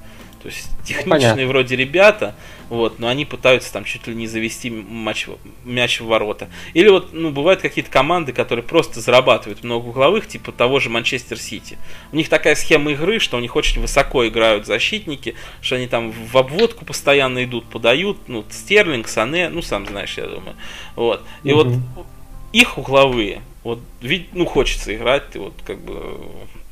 То есть техничные Понятно. вроде ребята, вот, но они пытаются там чуть ли не завести матч, мяч в ворота. Или вот, ну, бывают какие-то команды, которые просто зарабатывают много угловых, типа того же Манчестер Сити. У них такая схема игры, что у них очень высоко играют защитники, что они там в обводку постоянно идут, подают, ну, Стерлинг, Сане, ну, сам знаешь, я думаю. Вот. И угу. вот их угловые, вот, ну, хочется играть, ты вот как бы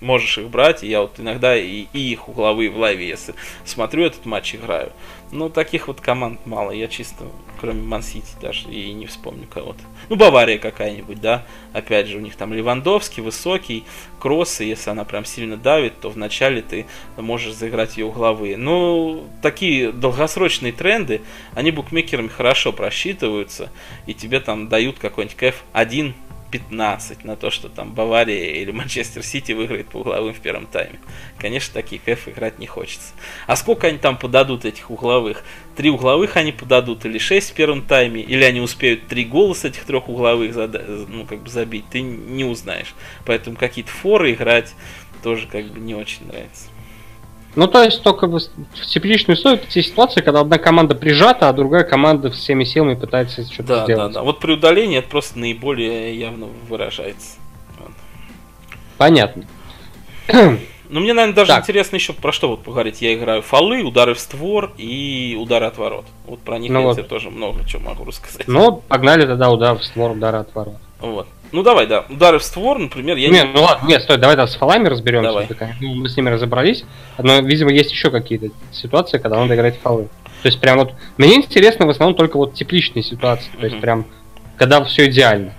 можешь их брать. И я вот иногда и, и их угловые в лайве, если смотрю этот матч, играю. Но таких вот команд мало. Я чисто, кроме Ман-Сити, даже и не вспомню кого-то. Ну, Бавария какая-нибудь, да. Опять же, у них там Левандовский, высокий, кроссы. Если она прям сильно давит, то вначале ты можешь заиграть ее угловые. Но такие долгосрочные тренды, они букмекерами хорошо просчитываются. И тебе там дают какой-нибудь кэф 1 15 на то, что там Бавария или Манчестер Сити выиграет по угловым в первом тайме. Конечно, такие кэф играть не хочется. А сколько они там подадут этих угловых? Три угловых они подадут или шесть в первом тайме, или они успеют три гола с этих трех угловых зада- ну, как бы забить, ты не узнаешь. Поэтому какие-то форы играть тоже как бы не очень нравится. Ну, то есть, только в тепличную историю, те ситуации, когда одна команда прижата, а другая команда всеми силами пытается что-то да, сделать. Да, да, Вот при удалении это просто наиболее явно выражается. Понятно. Ну, мне, наверное, даже так. интересно еще про что вот поговорить. Я играю фолы, удары в створ и удары от ворот. Вот про них ну я вот. тоже много чего могу рассказать. Ну, погнали тогда удар в створ, удары от ворот. Вот. Ну давай, да. Удары в створ, например, я не... не... ну ладно, нет, стой, давай там с фалами разберемся. Давай. Ну, мы с ними разобрались. Но, видимо, есть еще какие-то ситуации, когда надо играть фолы. То есть прям вот. Мне интересно в основном только вот тепличные ситуации. То есть прям когда все идеально.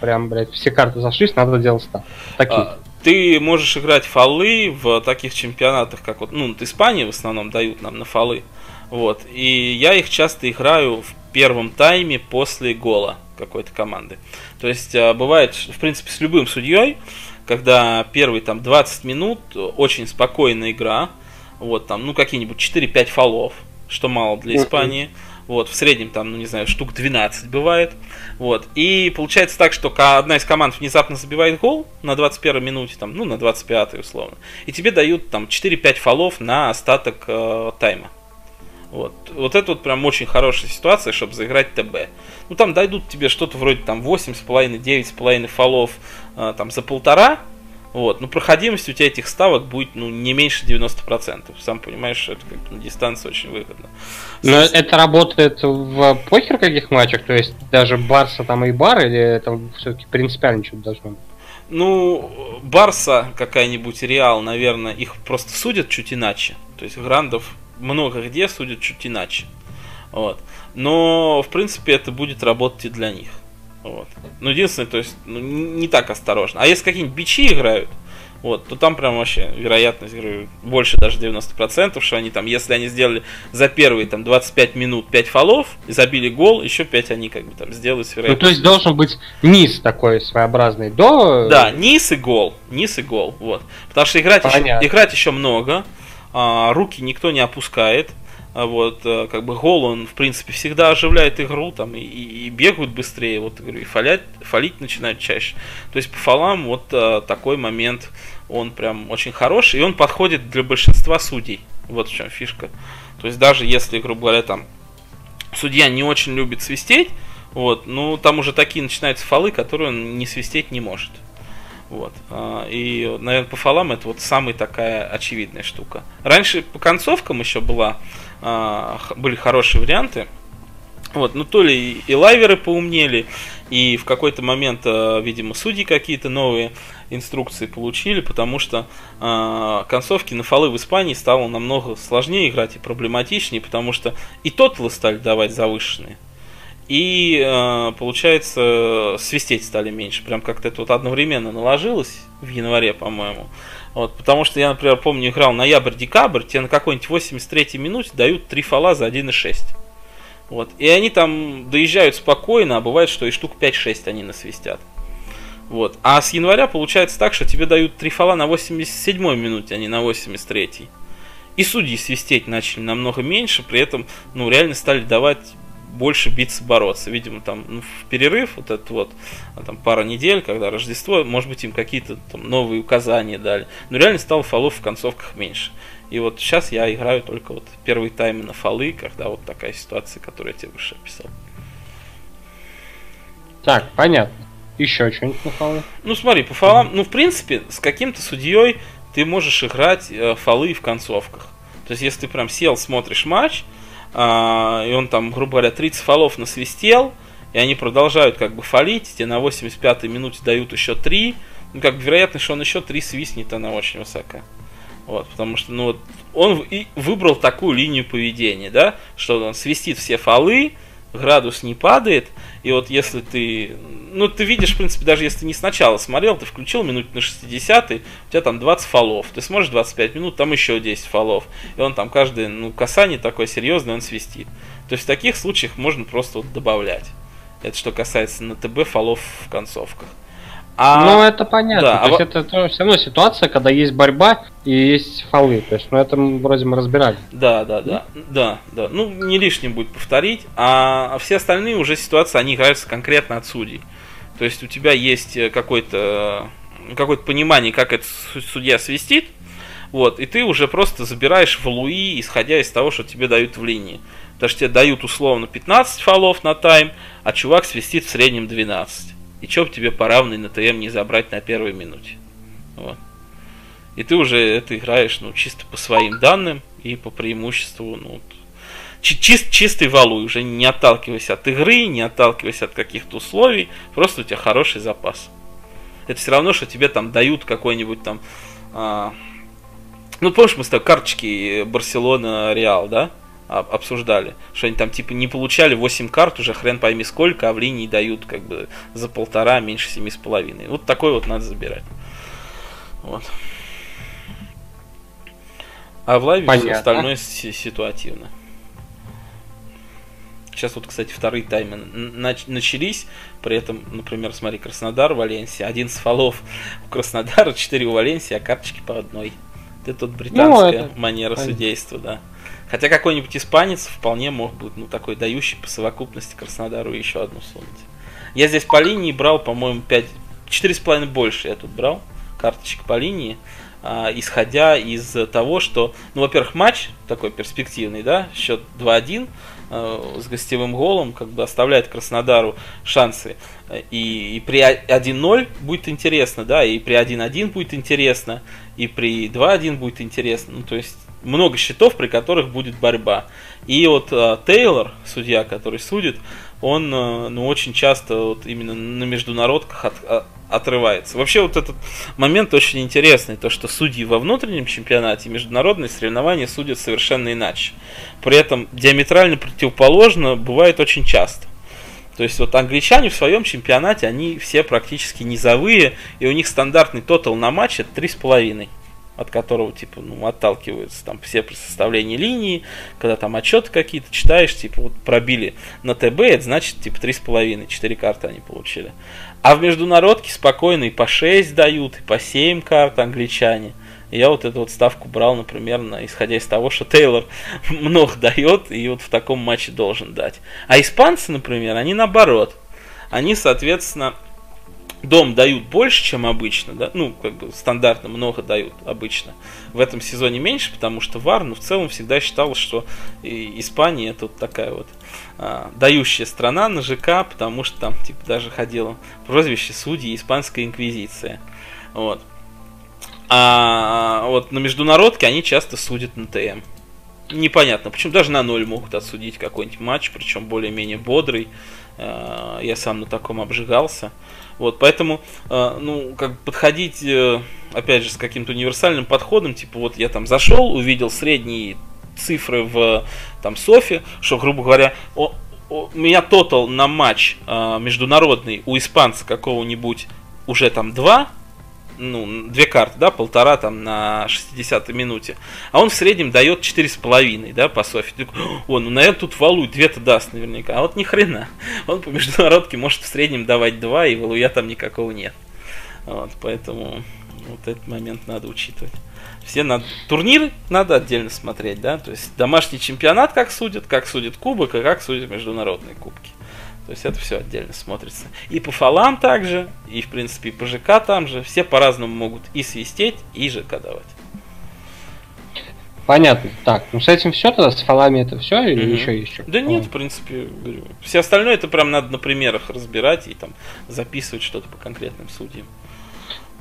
Прям, блядь, все карты зашлись, надо делать став. Такие. А, ты можешь играть фолы в таких чемпионатах, как вот, ну, Испания в основном дают нам на фолы. Вот. И я их часто играю в первом тайме после гола какой-то команды. То есть а, бывает, в принципе, с любым судьей, когда первые там 20 минут очень спокойная игра, вот там, ну, какие-нибудь 4-5 фолов, что мало для Испании. Вот, в среднем там, ну не знаю, штук 12 бывает. Вот. И получается так, что одна из команд внезапно забивает гол на 21 минуте, там, ну, на 25 условно. И тебе дают там 4-5 фолов на остаток э, тайма. Вот. вот это вот прям очень хорошая ситуация, чтобы заиграть ТБ. Ну там дойдут тебе что-то вроде там 8,5, 9,5 фолов э, там за полтора. Вот, но проходимость у тебя этих ставок будет ну, не меньше 90%. Сам понимаешь, это как на дистанции очень выгодно. Но С... это работает в покер каких матчах? То есть даже Барса там и Бар, или это все-таки принципиально что-то должно быть? Ну, Барса какая-нибудь Реал, наверное, их просто судят чуть иначе. То есть Грандов много где судят чуть иначе. Вот. Но, в принципе, это будет работать и для них. Вот. Но единственное, то есть, ну, не так осторожно. А если какие-нибудь бичи играют, вот, то там прям вообще вероятность, говорю, больше даже 90%, что они там, если они сделали за первые там 25 минут 5 фолов забили гол, еще 5 они как бы там сделают с вероятностью. Ну, то есть должен быть низ такой своеобразный до... Да, низ и гол, низ и гол, вот. Потому что играть, еще, играть еще много, руки никто не опускает. А вот, э, как бы гол, он, в принципе, всегда оживляет игру, там, и, и бегают быстрее, вот, говорю, и фалять, фалить начинают чаще. То есть, по фалам, вот а, такой момент, он прям очень хороший, и он подходит для большинства судей. Вот в чем фишка. То есть, даже если, грубо говоря, там, судья не очень любит свистеть, вот, ну, там уже такие начинаются фалы, которые он не свистеть не может. Вот. А, и, наверное, по фалам это вот самая такая очевидная штука. Раньше по концовкам еще была, а, были хорошие варианты. Вот, ну то ли и лайверы поумнели, и в какой-то момент, а, видимо, судьи какие-то новые инструкции получили, потому что э, концовки на фолы в Испании стало намного сложнее играть и проблематичнее, потому что и тотлы стали давать завышенные. И э, получается, свистеть стали меньше. Прям как-то это вот одновременно наложилось в январе, по-моему. Вот, потому что я, например, помню, играл ноябрь-декабрь, тебе на какой-нибудь 83-й минуте дают 3 фола за 1,6. Вот. И они там доезжают спокойно, а бывает, что и штук 5-6 они насвистят. Вот. А с января получается так, что тебе дают 3 фола на 87-й минуте, а не на 83-й. И судьи свистеть начали намного меньше, при этом, ну, реально стали давать больше биться, бороться. Видимо, там ну, в перерыв, вот этот вот, а, там пара недель, когда Рождество, может быть, им какие-то там новые указания дали. Но реально стало фолов в концовках меньше. И вот сейчас я играю только вот первый тайм на фолы, когда вот такая ситуация, которую я тебе выше описал. Так, понятно. Еще что-нибудь на фолы? Ну смотри, по фолам, ну в принципе, с каким-то судьей ты можешь играть э, фолы в концовках. То есть, если ты прям сел, смотришь матч, и он там, грубо говоря, 30 фолов насвистел, и они продолжают как бы фалить, тебе на 85-й минуте дают еще 3, ну как бы вероятность, что он еще 3 свистнет, она очень высока. Вот, потому что, ну вот, он и выбрал такую линию поведения, да, что он свистит все фолы, градус не падает, и вот если ты, ну ты видишь, в принципе, даже если ты не сначала смотрел, ты включил минут на 60 у тебя там 20 фолов, ты сможешь 25 минут, там еще 10 фолов, и он там каждое, ну, касание такое серьезное, он свистит. То есть в таких случаях можно просто вот добавлять. Это что касается на ТБ фолов в концовках. А, ну, это понятно. Да, то а есть, это, это все равно ситуация, когда есть борьба и есть фолы. То есть, ну, это вроде мы разбирали. Да, да, да. Да, да. Ну, не лишним будет повторить. А все остальные уже ситуации, они играются конкретно от судей. То есть, у тебя есть э, какое-то какое-то понимание, как этот судья свистит, вот, и ты уже просто забираешь в луи, исходя из того, что тебе дают в линии. Потому что тебе дают условно 15 фолов на тайм, а чувак свистит в среднем 12. И чё бы тебе по равной на ТМ не забрать на первой минуте. Вот. И ты уже это играешь, ну, чисто по своим данным и по преимуществу, ну, чист, чистый валуй, уже не отталкиваясь от игры, не отталкиваясь от каких-то условий, просто у тебя хороший запас. Это все равно, что тебе там дают какой-нибудь там... А... Ну, помнишь, мы с тобой карточки Барселона Реал, да? Обсуждали, что они там типа не получали 8 карт, уже хрен пойми сколько, а в линии дают как бы за полтора, меньше семи с половиной. Вот такой вот надо забирать. Вот. А в лайве все остальное ситуативно. Сейчас вот, кстати, вторые таймы нач- начались. При этом, например, смотри, Краснодар, Валенсия. Один с фолов у Краснодара, четыре у Валенсии, а карточки по одной. Это тут британская ну, это... манера судейства, да. Хотя какой-нибудь испанец вполне мог быть, ну, такой дающий по совокупности Краснодару еще одну сунуть. Я здесь по линии брал, по-моему, 5, 4,5 больше я тут брал карточек по линии, а, исходя из того, что, ну, во-первых, матч такой перспективный, да, счет 2-1, а, с гостевым голом, как бы оставляет Краснодару шансы. И, и при 1-0 будет интересно, да, и при 1-1 будет интересно, и при 2-1 будет интересно. Ну, то есть много счетов, при которых будет борьба. И вот э, Тейлор, судья, который судит, он э, ну, очень часто вот именно на международках от, от, отрывается. Вообще вот этот момент очень интересный, то что судьи во внутреннем чемпионате международные соревнования судят совершенно иначе. При этом диаметрально противоположно бывает очень часто. То есть вот англичане в своем чемпионате, они все практически низовые, и у них стандартный тотал на матч это 3,5 от которого, типа, ну, отталкиваются там все при составлении линии, когда там отчеты какие-то читаешь, типа, вот пробили на ТБ, это значит, типа, три с половиной, четыре карты они получили. А в международке спокойно и по 6 дают, и по 7 карт англичане. Я вот эту вот ставку брал, например, на, исходя из того, что Тейлор много дает, и вот в таком матче должен дать. А испанцы, например, они наоборот. Они, соответственно, дом дают больше, чем обычно, да, ну, как бы стандартно много дают обычно. В этом сезоне меньше, потому что ВАР, ну, в целом всегда считалось, что Испания вот такая вот а, дающая страна на ЖК, потому что там, типа, даже ходило прозвище судьи Испанская Инквизиция. Вот. А вот на международке они часто судят на ТМ. Непонятно, почему даже на ноль могут отсудить какой-нибудь матч, причем более-менее бодрый. А, я сам на таком обжигался. Вот, поэтому, э, ну, как подходить, э, опять же, с каким-то универсальным подходом, типа, вот я там зашел, увидел средние цифры в там Софе, что, грубо говоря, о, о, у меня тотал на матч э, международный у испанца какого-нибудь уже там 2, ну, две карты, да, полтора там на 60-й минуте. А он в среднем дает 4,5, да, по Софи. О, ну, наверное, тут валуй две-то даст наверняка. А вот ни хрена. Он по международке может в среднем давать два, и валуя там никакого нет. Вот, поэтому вот этот момент надо учитывать. Все на турниры надо отдельно смотреть, да, то есть домашний чемпионат как судят, как судят кубок, и как судят международные кубки. То есть это все отдельно смотрится. И по фалам также, и в принципе и по ЖК там же. Все по-разному могут и свистеть, и ЖК давать. Понятно. Так, ну с этим все тогда, с фалами это все или mm-hmm. еще еще? Да нет, в принципе, говорю. Все остальное это прям надо на примерах разбирать и там записывать что-то по конкретным судьям.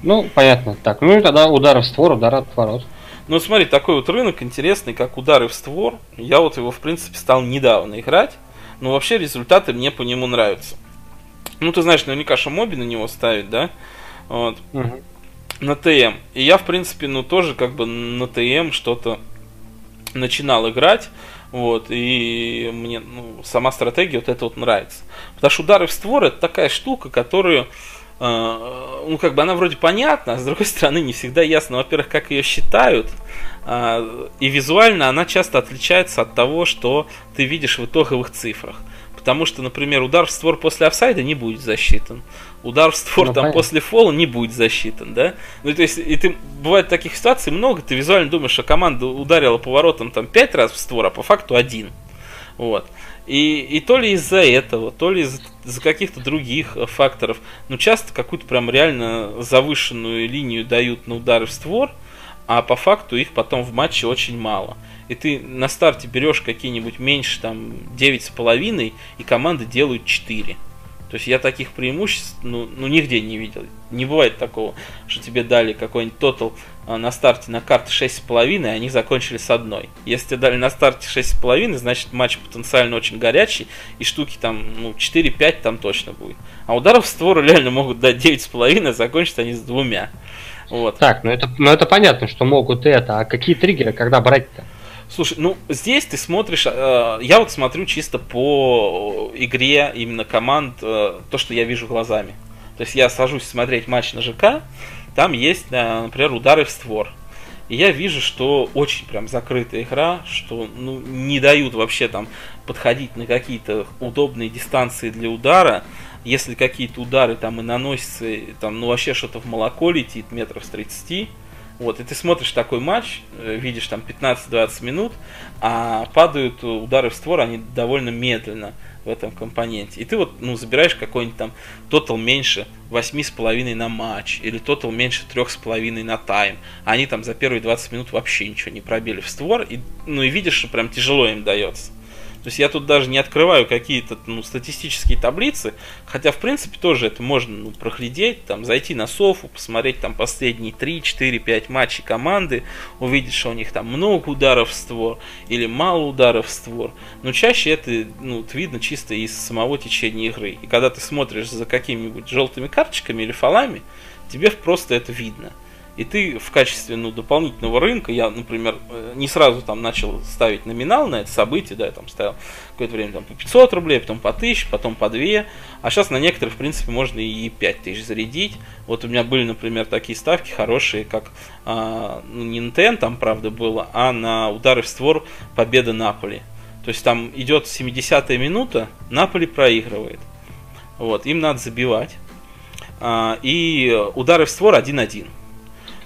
Ну, понятно. Так, ну и тогда удар в створ, удар от ворот. Ну, смотри, такой вот рынок интересный, как удары в створ. Я вот его, в принципе, стал недавно играть. Но вообще результаты мне по нему нравятся. Ну, ты знаешь, наверняка Шамоби на него ставит, да? Вот. Угу. На ТМ. И я, в принципе, ну, тоже как бы на ТМ что-то начинал играть. Вот, и мне ну, сама стратегия вот это вот нравится. Потому что удары в створ это такая штука, которую, ну, как бы она вроде понятна, а с другой стороны не всегда ясно, во-первых, как ее считают, э, и визуально она часто отличается от того, что ты видишь в итоговых цифрах. Потому что, например, удар в створ после офсайда не будет засчитан. Удар в створ ну, там понятно. после фола не будет засчитан, да? Ну, то есть, и ты, бывает таких ситуаций много, ты визуально думаешь, что команда ударила поворотом там 5 раз в створ, а по факту один. Вот. И, и то ли из-за этого, то ли из-за, из каких-то других факторов, ну, часто какую-то прям реально завышенную линию дают на удары в створ, а по факту их потом в матче очень мало и ты на старте берешь какие-нибудь меньше, там, 9,5, и команды делают 4. То есть я таких преимуществ ну, ну нигде не видел. Не бывает такого, что тебе дали какой-нибудь тотал а, на старте на карты 6,5, и они закончили с одной. Если тебе дали на старте 6,5, значит матч потенциально очень горячий, и штуки там, ну, 4-5 там точно будет. А ударов в створ реально могут дать 9,5, а закончат они с двумя. Вот. Так, ну это, ну это понятно, что могут это. А какие триггеры, когда брать-то? Слушай, ну здесь ты смотришь, э, я вот смотрю чисто по игре именно команд, э, то, что я вижу глазами. То есть я сажусь смотреть матч на ЖК, там есть, э, например, удары в створ. И я вижу, что очень прям закрытая игра, что ну, не дают вообще там подходить на какие-то удобные дистанции для удара. Если какие-то удары там и наносятся, там, ну вообще что-то в молоко летит метров с 30, вот, и ты смотришь такой матч, э, видишь там 15-20 минут, а падают удары в створ, они довольно медленно в этом компоненте. И ты вот, ну, забираешь какой-нибудь там тотал меньше 8,5 на матч, или тотал меньше 3,5 на тайм. Они там за первые 20 минут вообще ничего не пробили в створ, и, ну, и видишь, что прям тяжело им дается. То есть я тут даже не открываю какие-то ну, статистические таблицы, хотя в принципе тоже это можно ну, проглядеть, там, зайти на софу, посмотреть там последние 3, 4, 5 матчей команды, увидеть, что у них там много ударов в створ или мало ударов в створ. Но чаще это ну, видно чисто из самого течения игры. И когда ты смотришь за какими-нибудь желтыми карточками или фалами, тебе просто это видно. И ты в качестве ну, дополнительного рынка, я, например, э, не сразу там начал ставить номинал на это событие, да, я там ставил какое-то время там, по 500 рублей, потом по 1000, потом по 2, а сейчас на некоторых, в принципе, можно и 5000 зарядить. Вот у меня были, например, такие ставки хорошие, как а, ну, не на ТН там, правда, было, а на удары в створ победа Наполи. То есть там идет 70-я минута, Наполи проигрывает. Вот, им надо забивать. А, и удары в створ 1-1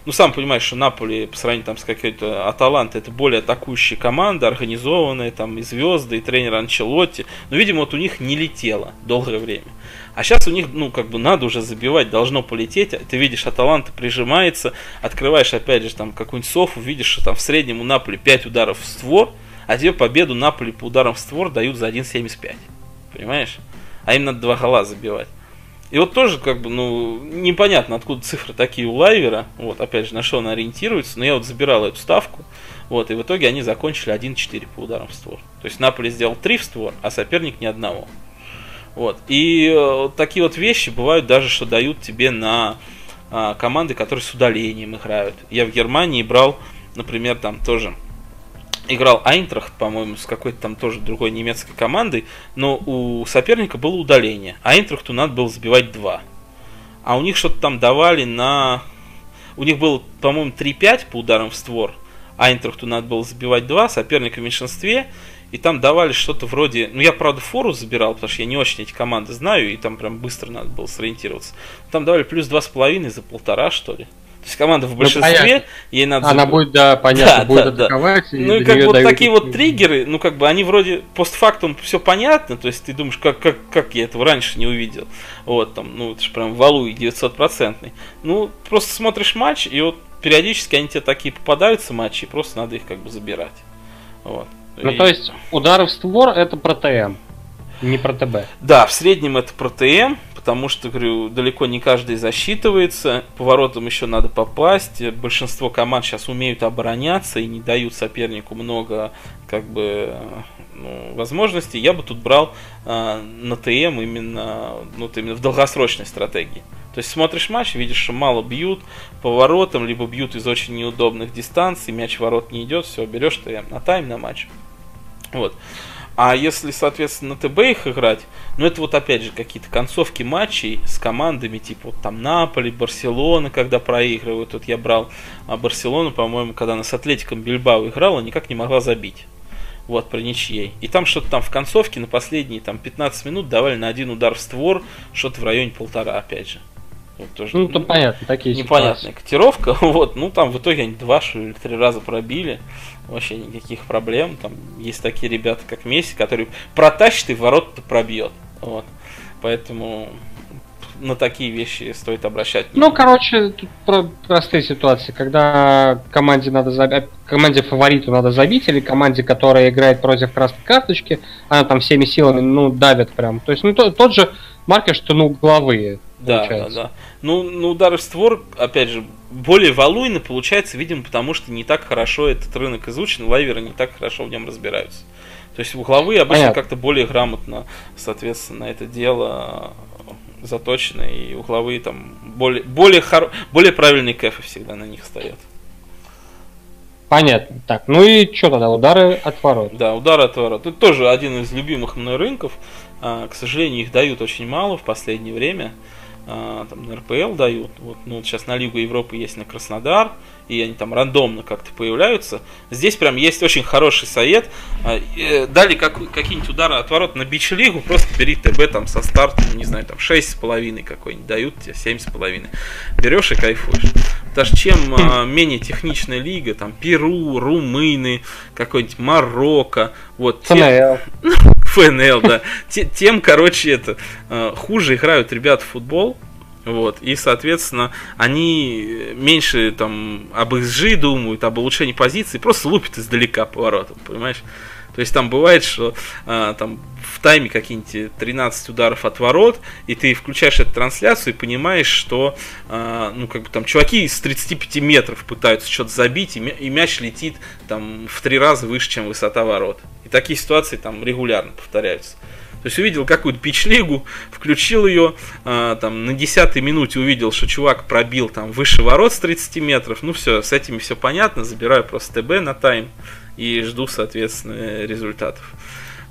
ну, сам понимаешь, что Наполи по сравнению там, с какой-то Аталантой это более атакующая команда, организованная, там и звезды, и тренер Анчелотти. Но, видимо, вот у них не летело долгое время. А сейчас у них, ну, как бы надо уже забивать, должно полететь. Ты видишь, Аталанта прижимается, открываешь, опять же, там какую-нибудь софу, видишь, что там в среднем у Наполи 5 ударов в створ, а тебе победу Наполи по ударам в створ дают за 1.75. Понимаешь? А им надо два гола забивать. И вот тоже, как бы, ну, непонятно, откуда цифры такие у лайвера. Вот, опять же, на что он ориентируется. Но я вот забирал эту ставку. Вот, и в итоге они закончили 1-4 по ударам в створ. То есть Наполи сделал 3 в створ, а соперник ни одного. Вот. И э, такие вот вещи бывают даже, что дают тебе на э, команды, которые с удалением играют. Я в Германии брал, например, там тоже играл Айнтрахт, по-моему, с какой-то там тоже другой немецкой командой, но у соперника было удаление. Айнтрахту надо было забивать 2. А у них что-то там давали на... У них было, по-моему, 3-5 по ударам в створ. Айнтрахту надо было забивать 2, соперника в меньшинстве. И там давали что-то вроде... Ну, я, правда, фору забирал, потому что я не очень эти команды знаю, и там прям быстро надо было сориентироваться. Там давали плюс 2,5 за полтора, что ли То есть команда в ну, большинстве, ну, ей надо... Она будет, да, понятно, да, будет да, атаковать. Да. Ну и как вот такие вот триггеры, ну как бы они вроде постфактум все понятно, то есть ты думаешь, как, как, как я этого раньше не увидел. Вот там, ну это же прям валуй 900-процентный. Ну, просто смотришь матч, и вот периодически они тебе такие попадаются матчи, и просто надо их как бы забирать. Вот. Ну и... то есть удары в створ это про ТМ, не про ТБ. Да, в среднем это про ТМ, потому что, говорю, далеко не каждый засчитывается, поворотом еще надо попасть, большинство команд сейчас умеют обороняться и не дают сопернику много, как бы, ну, возможностей, я бы тут брал э, на ТМ именно, ну, именно в долгосрочной стратегии. То есть смотришь матч, видишь, что мало бьют поворотом, либо бьют из очень неудобных дистанций, мяч в ворот не идет, все, берешь ТМ на тайм, на матч. Вот. А если, соответственно, на ТБ их играть, ну это вот опять же какие-то концовки матчей с командами, типа вот там Наполи, Барселона, когда проигрывают. Вот я брал а Барселону, по-моему, когда она с Атлетиком Бильбао играла, никак не могла забить. Вот, при ничьей. И там что-то там в концовке на последние там 15 минут давали на один удар в створ, что-то в районе полтора, опять же. Тоже, ну, то понятно, такие Непонятная ситуации. котировка. Вот, ну там в итоге они два или три раза пробили. Вообще никаких проблем. Там есть такие ребята, как Месси, которые протащит и в ворот пробьет. Вот. Поэтому на такие вещи стоит обращать внимание. Ну, короче, тут про простые ситуации, когда команде надо забить, команде фавориту надо забить, или команде, которая играет против красной карточки, она там всеми силами, ну, давит прям. То есть, ну, то, тот же маркер, что, ну, угловые. Да, получается. да, да. Ну, ну, удары в створ, опять же, более валуйно получается, видимо, потому что не так хорошо этот рынок изучен, лайверы не так хорошо в нем разбираются. То есть угловые обычно как-то более грамотно, соответственно, это дело заточены, и угловые там более, более, хоро... более правильные кэфы всегда на них стоят. Понятно. Так, ну и что тогда, удары от ворот? Да, удары от ворот. Это тоже один из любимых мной рынков. А, к сожалению, их дают очень мало в последнее время. А, там на РПЛ дают. Вот, ну, вот сейчас на Лигу Европы есть на Краснодар, и они там рандомно как-то появляются. Здесь прям есть очень хороший совет. А, э, дали как, какие-нибудь удары от ворот на бич-лигу, просто бери ТБ там со старта, не знаю, там 6,5 какой-нибудь, дают тебе 7,5. Берешь и кайфуешь. Даже чем а, менее техничная лига, там Перу, Румыны, какой-нибудь Марокко, вот. ФНЛ. ФНЛ, да. Тем, короче, это а, хуже играют ребята в футбол, вот, и, соответственно, они меньше там об XG думают, об улучшении позиции, просто лупят издалека поворотом, понимаешь? То есть там бывает, что а, там в тайме какие-нибудь 13 ударов от ворот, и ты включаешь эту трансляцию и понимаешь, что а, ну как бы там чуваки с 35 метров пытаются что-то забить, и, и мяч летит там в три раза выше, чем высота ворот. И такие ситуации там регулярно повторяются. То есть увидел какую-то пич-лигу, включил ее, э, там на 10 минуте увидел, что чувак пробил там выше ворот с 30 метров. Ну все, с этими все понятно, забираю просто ТБ на тайм и жду, соответственно, результатов.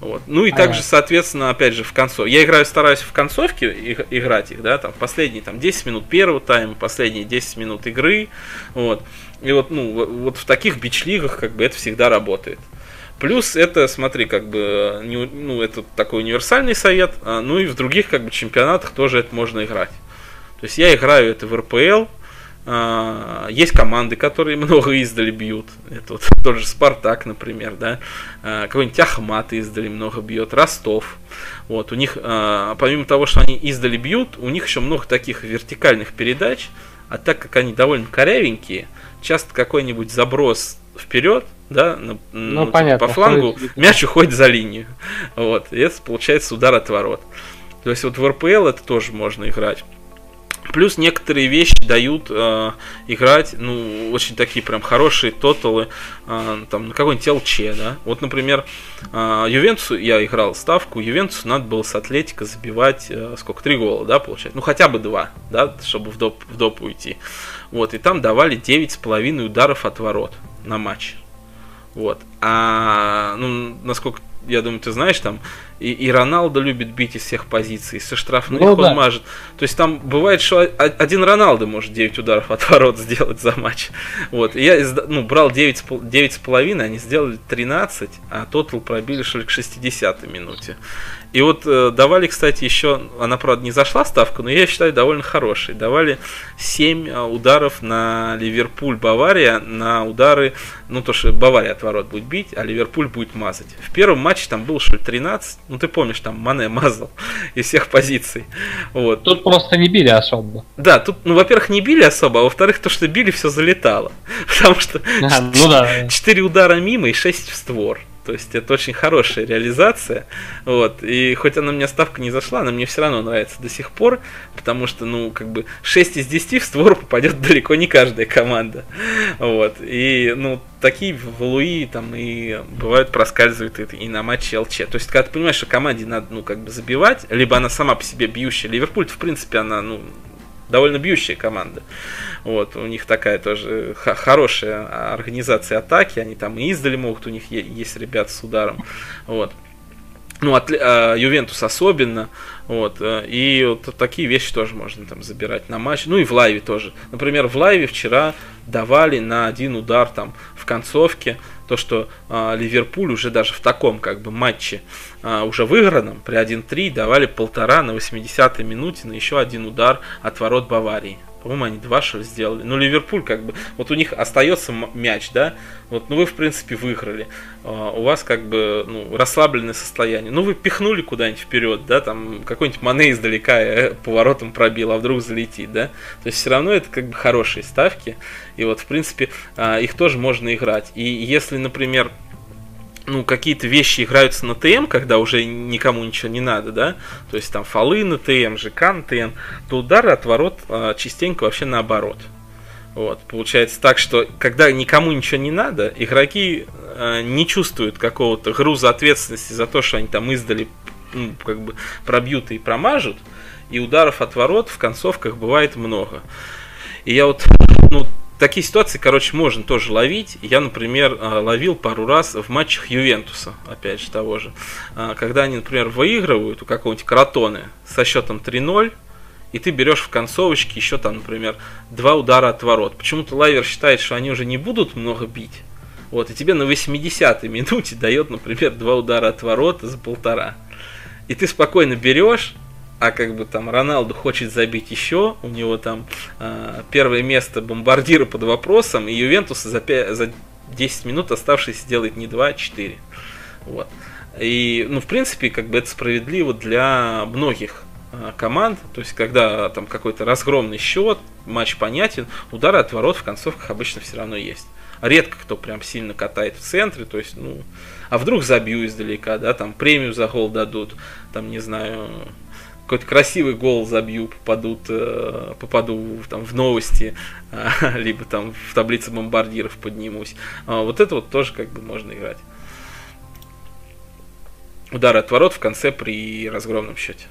Вот. Ну и также, соответственно, опять же, в концовке. Я играю, стараюсь в концовке играть их, да, там, последние там, 10 минут первого тайма, последние 10 минут игры. Вот. И вот, ну, вот в таких бич-лигах как бы это всегда работает. Плюс это, смотри, как бы, ну, это такой универсальный совет, а, ну и в других как бы чемпионатах тоже это можно играть. То есть я играю это в РПЛ, есть команды, которые много издали бьют. Это вот тот же Спартак, например, да. А, какой-нибудь Ахмат издали много бьет, Ростов. Вот, у них, а, помимо того, что они издали бьют, у них еще много таких вертикальных передач, а так как они довольно корявенькие, часто какой-нибудь заброс вперед, да, на, ну, ну, понятно, по флангу, мяч уходит за линию. Вот, и это получается удар от ворот. То есть вот в РПЛ это тоже можно играть. Плюс некоторые вещи дают э, играть, ну, очень такие прям хорошие тоталы, э, там, на какой-нибудь ЛЧ, да. Вот, например, э, Ювентусу, я играл ставку, Ювентусу надо было с Атлетика забивать, э, сколько, три гола, да, получать? Ну, хотя бы два, да, чтобы в доп, в доп уйти. Вот, и там давали 9,5 ударов от ворот на матч. Вот. А, ну, насколько я думаю, ты знаешь, там и, и Роналдо любит бить из всех позиций, со штрафных ну, он да. мажет. То есть там бывает, что один Роналдо может 9 ударов от ворот сделать за матч. Вот. И я ну, брал 9,5, 9,5, они сделали 13, а тотал пробили что ли к 60 минуте. И вот э, давали, кстати, еще, она, правда, не зашла ставка, но я считаю довольно хорошей. Давали 7 э, ударов на Ливерпуль, Бавария, на удары, ну то, что Бавария отворот будет бить, а Ливерпуль будет мазать. В первом матче там был, что ли, 13, ну ты помнишь, там Мане мазал из всех позиций. Вот. Тут просто не били особо. Да, тут, ну, во-первых, не били особо, а во-вторых, то, что били, все залетало. Потому что а, ну да. 4 удара мимо и 6 в створ. То есть это очень хорошая реализация. Вот. И хоть она мне ставка не зашла, она мне все равно нравится до сих пор, потому что, ну, как бы 6 из 10 в створ попадет далеко не каждая команда. Вот. И, ну, такие в Луи там и бывают проскальзывают и на матче ЛЧ. То есть, когда ты понимаешь, что команде надо, ну, как бы забивать, либо она сама по себе бьющая. Ливерпуль, в принципе, она, ну, довольно бьющая команда. Вот, у них такая тоже хорошая организация атаки, они там и издали могут, у них есть ребята с ударом. Вот. Ну, от, а, Ювентус особенно, вот, э, и вот такие вещи тоже можно там забирать на матч, ну и в лайве тоже. Например, в лайве вчера давали на один удар там в концовке, то, что а, Ливерпуль уже даже в таком как бы матче а, уже выигранном при 1-3 давали полтора на 80-й минуте на еще один удар от ворот Баварии. По-моему, они два что сделали. Ну, Ливерпуль, как бы, вот у них остается мяч, да, вот, ну, вы, в принципе, выиграли. А, у вас, как бы, ну, расслабленное состояние. Ну, вы пихнули куда-нибудь вперед, да, там, какой-нибудь Мане издалека э, поворотом пробил, а вдруг залетит, да. То есть, все равно это, как бы, хорошие ставки. И вот, в принципе, а, их тоже можно играть. И если, например, ну, какие-то вещи играются на ТМ, когда уже никому ничего не надо, да, то есть там фолы на ТМ, ЖК на ТМ, то удары от ворот а, частенько вообще наоборот. Вот, получается так, что когда никому ничего не надо, игроки э, не чувствуют какого-то груза ответственности за то, что они там издали, ну, как бы пробьют и промажут, и ударов от ворот в концовках бывает много. И я вот, ну, такие ситуации, короче, можно тоже ловить. Я, например, а, ловил пару раз в матчах Ювентуса, опять же, того же. А, когда они, например, выигрывают у какого-нибудь Кротоны со счетом 3-0, и ты берешь в концовочке еще там, например, два удара от ворот. Почему-то лайвер считает, что они уже не будут много бить. Вот, и тебе на 80-й минуте дает, например, два удара от ворот за полтора. И ты спокойно берешь, а как бы там Роналду хочет забить еще, у него там э, первое место бомбардира под вопросом, и Ювентус за, 5, за 10 минут оставшиеся делает не 2, а 4. Вот. И, ну, в принципе, как бы это справедливо для многих э, команд, то есть, когда там какой-то разгромный счет, матч понятен, удары от ворот в концовках обычно все равно есть. Редко кто прям сильно катает в центре, то есть, ну, а вдруг забью издалека, да, там премию за гол дадут, там, не знаю, какой-то красивый гол забью, попадут, э, попаду там, в новости, э, либо там в таблице бомбардиров поднимусь. А вот это вот тоже как бы можно играть. Удар от ворот в конце при разгромном счете.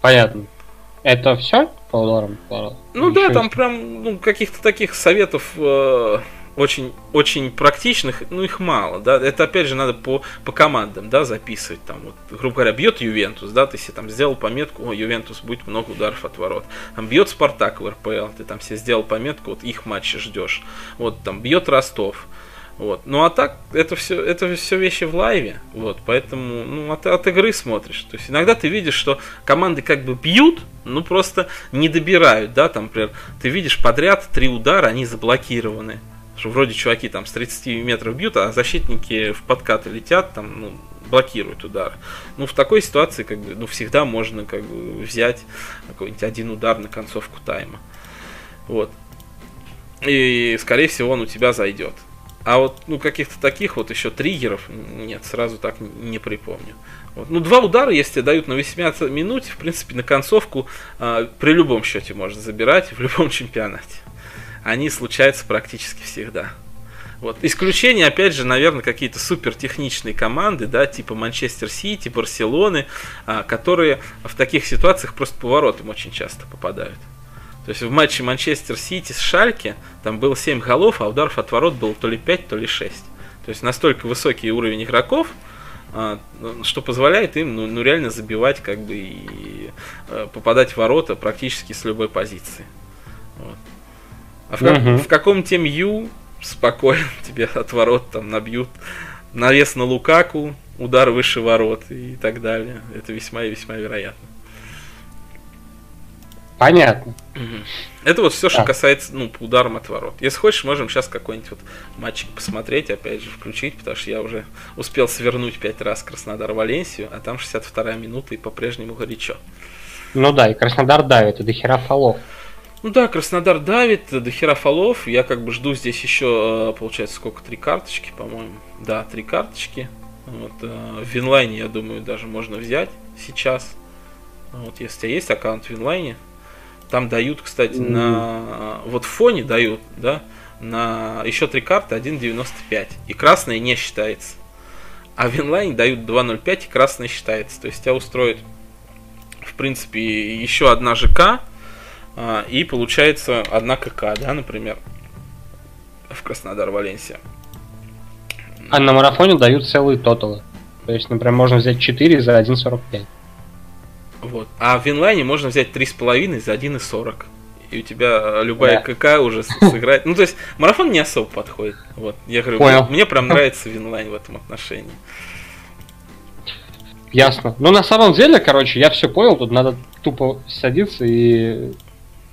Понятно. Это все по ударам? Ну Еще да, там прям ну, каких-то таких советов э, очень, очень практичных, ну их мало, да, это опять же надо по, по командам, да, записывать, там, вот, грубо говоря, бьет Ювентус, да, ты себе там сделал пометку, о, Ювентус будет много ударов от ворот, там бьет Спартак в РПЛ, ты там себе сделал пометку, вот их матчи ждешь, вот там бьет Ростов, вот. Ну а так, это все, это все вещи в лайве. Вот, поэтому, ну, от, от игры смотришь. То есть иногда ты видишь, что команды как бы бьют, ну просто не добирают, да, там, например, ты видишь подряд три удара, они заблокированы что вроде чуваки там с 30 метров бьют, а защитники в подкаты летят, там, ну, блокируют удар. Ну, в такой ситуации, как бы, ну, всегда можно, как бы, взять какой-нибудь один удар на концовку тайма. Вот. И, скорее всего, он у тебя зайдет. А вот, ну, каких-то таких вот еще триггеров, нет, сразу так не припомню. Вот. Ну, два удара, если дают на 18 минуте, в принципе, на концовку э, при любом счете можно забирать в любом чемпионате они случаются практически всегда. Вот. Исключение, опять же, наверное, какие-то супер техничные команды, да, типа Манчестер Сити, Барселоны, а, которые в таких ситуациях просто поворотом очень часто попадают. То есть в матче Манчестер Сити с Шальки там было 7 голов, а ударов от ворот было то ли 5, то ли 6. То есть настолько высокий уровень игроков, а, что позволяет им ну, ну реально забивать как бы и э, попадать в ворота практически с любой позиции. Вот. А в, как, угу. в каком-то ю спокойно тебе от ворот там набьют навес на Лукаку, удар выше ворот и так далее. Это весьма и весьма вероятно. Понятно. Это вот все, что да. касается, ну, по ударам от ворот. Если хочешь, можем сейчас какой-нибудь вот матчик посмотреть, опять же, включить, потому что я уже успел свернуть пять раз Краснодар-Валенсию, а там 62-я минута и по-прежнему горячо. Ну да, и Краснодар давит, и до хера фолов. Ну да, Краснодар давит, до хера фолов. Я как бы жду здесь еще, э, получается, сколько? Три карточки, по-моему. Да, три карточки. Вот, э, в Винлайне, я думаю, даже можно взять сейчас. Вот, если у тебя есть аккаунт в Винлайне, там дают, кстати, mm. на вот в фоне дают, да, на еще три карты 1.95. И красная не считается. А в инлайне дают 2.05 и красная считается. То есть тебя устроит, в принципе, еще одна ЖК, и получается одна КК, да, например, в Краснодар-Валенсия. А на марафоне дают целые тоталы. То есть, например, можно взять 4 за 1.45. Вот. А в инлайне можно взять 3,5 за 1,40. И у тебя любая да. КК уже сыграет. Ну, то есть, марафон не особо подходит. Вот. Я говорю, Понял. мне, мне прям нравится винлайн в этом отношении. Ясно. Ну, на самом деле, короче, я все понял, тут надо тупо садиться и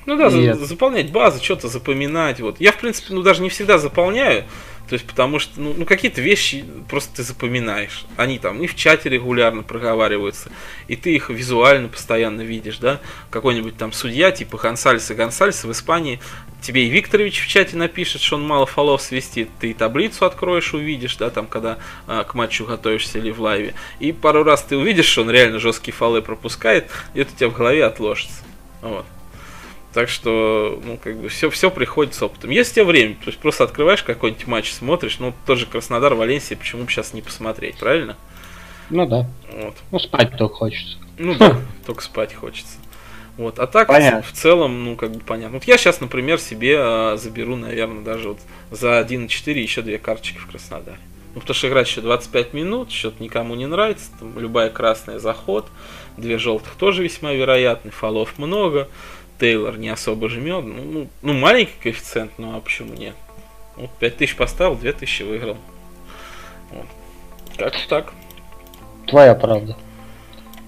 ну да, за, заполнять базы, что-то запоминать. Вот. Я, в принципе, ну даже не всегда заполняю. То есть, потому что, ну, ну какие-то вещи просто ты запоминаешь. Они там и в чате регулярно проговариваются, и ты их визуально постоянно видишь, да. Какой-нибудь там судья, типа Гонсальса Гонсальса в Испании, тебе и Викторович в чате напишет, что он мало фолов свистит, ты и таблицу откроешь, увидишь, да, там, когда а, к матчу готовишься или в лайве. И пару раз ты увидишь, что он реально жесткие фолы пропускает, и это у тебя в голове отложится. Вот. Так что, ну, как бы, все, все приходит с опытом. Есть у тебя время, то есть просто открываешь какой-нибудь матч, смотришь, ну, тоже Краснодар, Валенсия, почему бы сейчас не посмотреть, правильно? Ну да. Вот. Ну, спать только хочется. Ну да, только спать хочется. Вот. А так, понятно. в целом, ну, как бы понятно. Вот я сейчас, например, себе а, заберу, наверное, даже вот за 1.4 еще две карточки в Краснодаре. Ну, потому что играть еще 25 минут, что-то никому не нравится, там любая красная заход, две желтых тоже весьма вероятны, фолов много. Тейлор не особо жмет. Ну, ну, ну, маленький коэффициент, ну а почему нет? Вот 5000 поставил, 2000 выиграл. Вот. Как-то так. Твоя правда.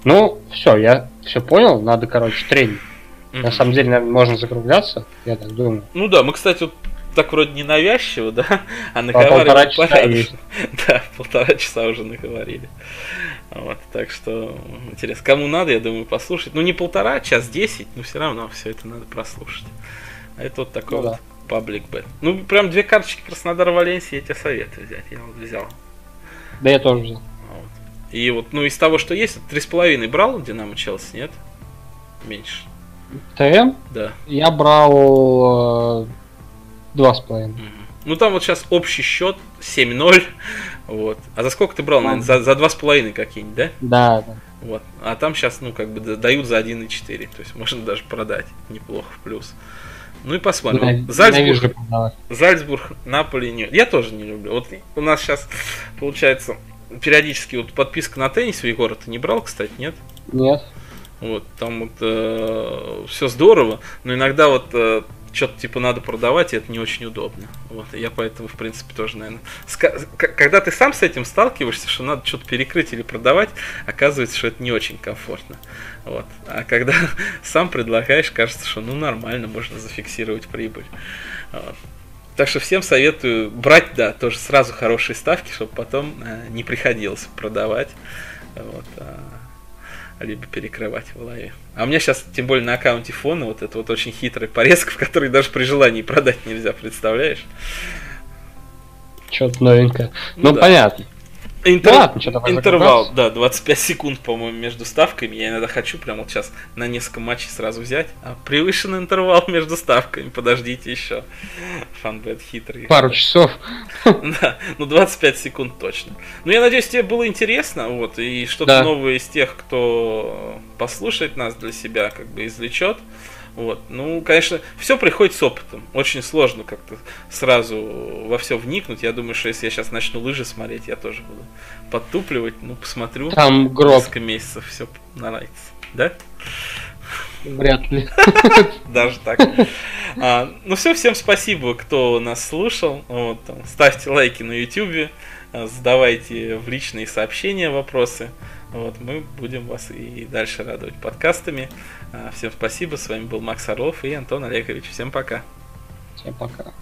Ну, все, я все понял, надо, короче, тренинг. Mm-hmm. На самом деле, наверное, можно закругляться, я так думаю. Ну да, мы, кстати, вот так вроде не навязчиво, да, а наговаривали полтора часа Да, полтора часа уже наговорили. Вот, так что интересно. Кому надо, я думаю, послушать. Ну, не полтора, час десять, но все равно все это надо прослушать. А это вот такой ну, вот да. паблик бет. Ну, прям две карточки Краснодар Валенсии я тебе советую взять. Я вот взял. Да я тоже взял. Вот. И вот, ну, из того, что есть, три с половиной брал Динамо Челси, нет? Меньше. ТМ? Да. Я брал э, два с половиной. Ну там вот сейчас общий счет 7-0. Вот. А за сколько ты брал, наверное? За, за 2,5 какие-нибудь, да? Да, да. Вот. А там сейчас, ну, как бы дают за 1,4. То есть можно даже продать неплохо в плюс. Ну и посмотрим. Ненавижу, Зальцбург, Зальцбург, Наполи нет. Я тоже не люблю. Вот у нас сейчас получается периодически вот подписка на теннис у Егора ты не брал, кстати, нет? Нет. Вот, там вот э, все здорово, но иногда вот э, что-то типа надо продавать, и это не очень удобно. Вот, я поэтому, в принципе, тоже, наверное... Когда ты сам с этим сталкиваешься, что надо что-то перекрыть или продавать, оказывается, что это не очень комфортно. Вот. А когда сам предлагаешь, кажется, что ну нормально, можно зафиксировать прибыль. Вот. Так что всем советую брать, да, тоже сразу хорошие ставки, чтобы потом э, не приходилось продавать. Вот, а либо перекрывать в лайве. А у меня сейчас, тем более на аккаунте фона, вот это вот очень хитрый порезка, в который даже при желании продать нельзя, представляешь? Что-то новенькое. Ну, ну да. понятно. Интер... Ладно, интервал, да, 25 секунд, по-моему, между ставками. Я иногда хочу прямо вот сейчас на несколько матчей сразу взять. А превышен интервал между ставками. Подождите еще. Фанбет хитрый. Пару часов. Да, ну 25 секунд точно. Ну, я надеюсь, тебе было интересно, вот, и что-то да. новое из тех, кто послушает нас для себя, как бы извлечет. Вот. Ну, конечно, все приходит с опытом. Очень сложно как-то сразу во все вникнуть. Я думаю, что если я сейчас начну лыжи смотреть, я тоже буду подтупливать. Ну, посмотрю. Там гроб. Несколько месяцев все нравится. Да? Вряд ли. Даже так. А, ну все, всем спасибо, кто нас слушал. Вот, там, ставьте лайки на YouTube, а, задавайте в личные сообщения вопросы. Вот, мы будем вас и дальше радовать подкастами. А, всем спасибо. С вами был Макс Орлов и Антон Олегович. Всем пока. Всем пока.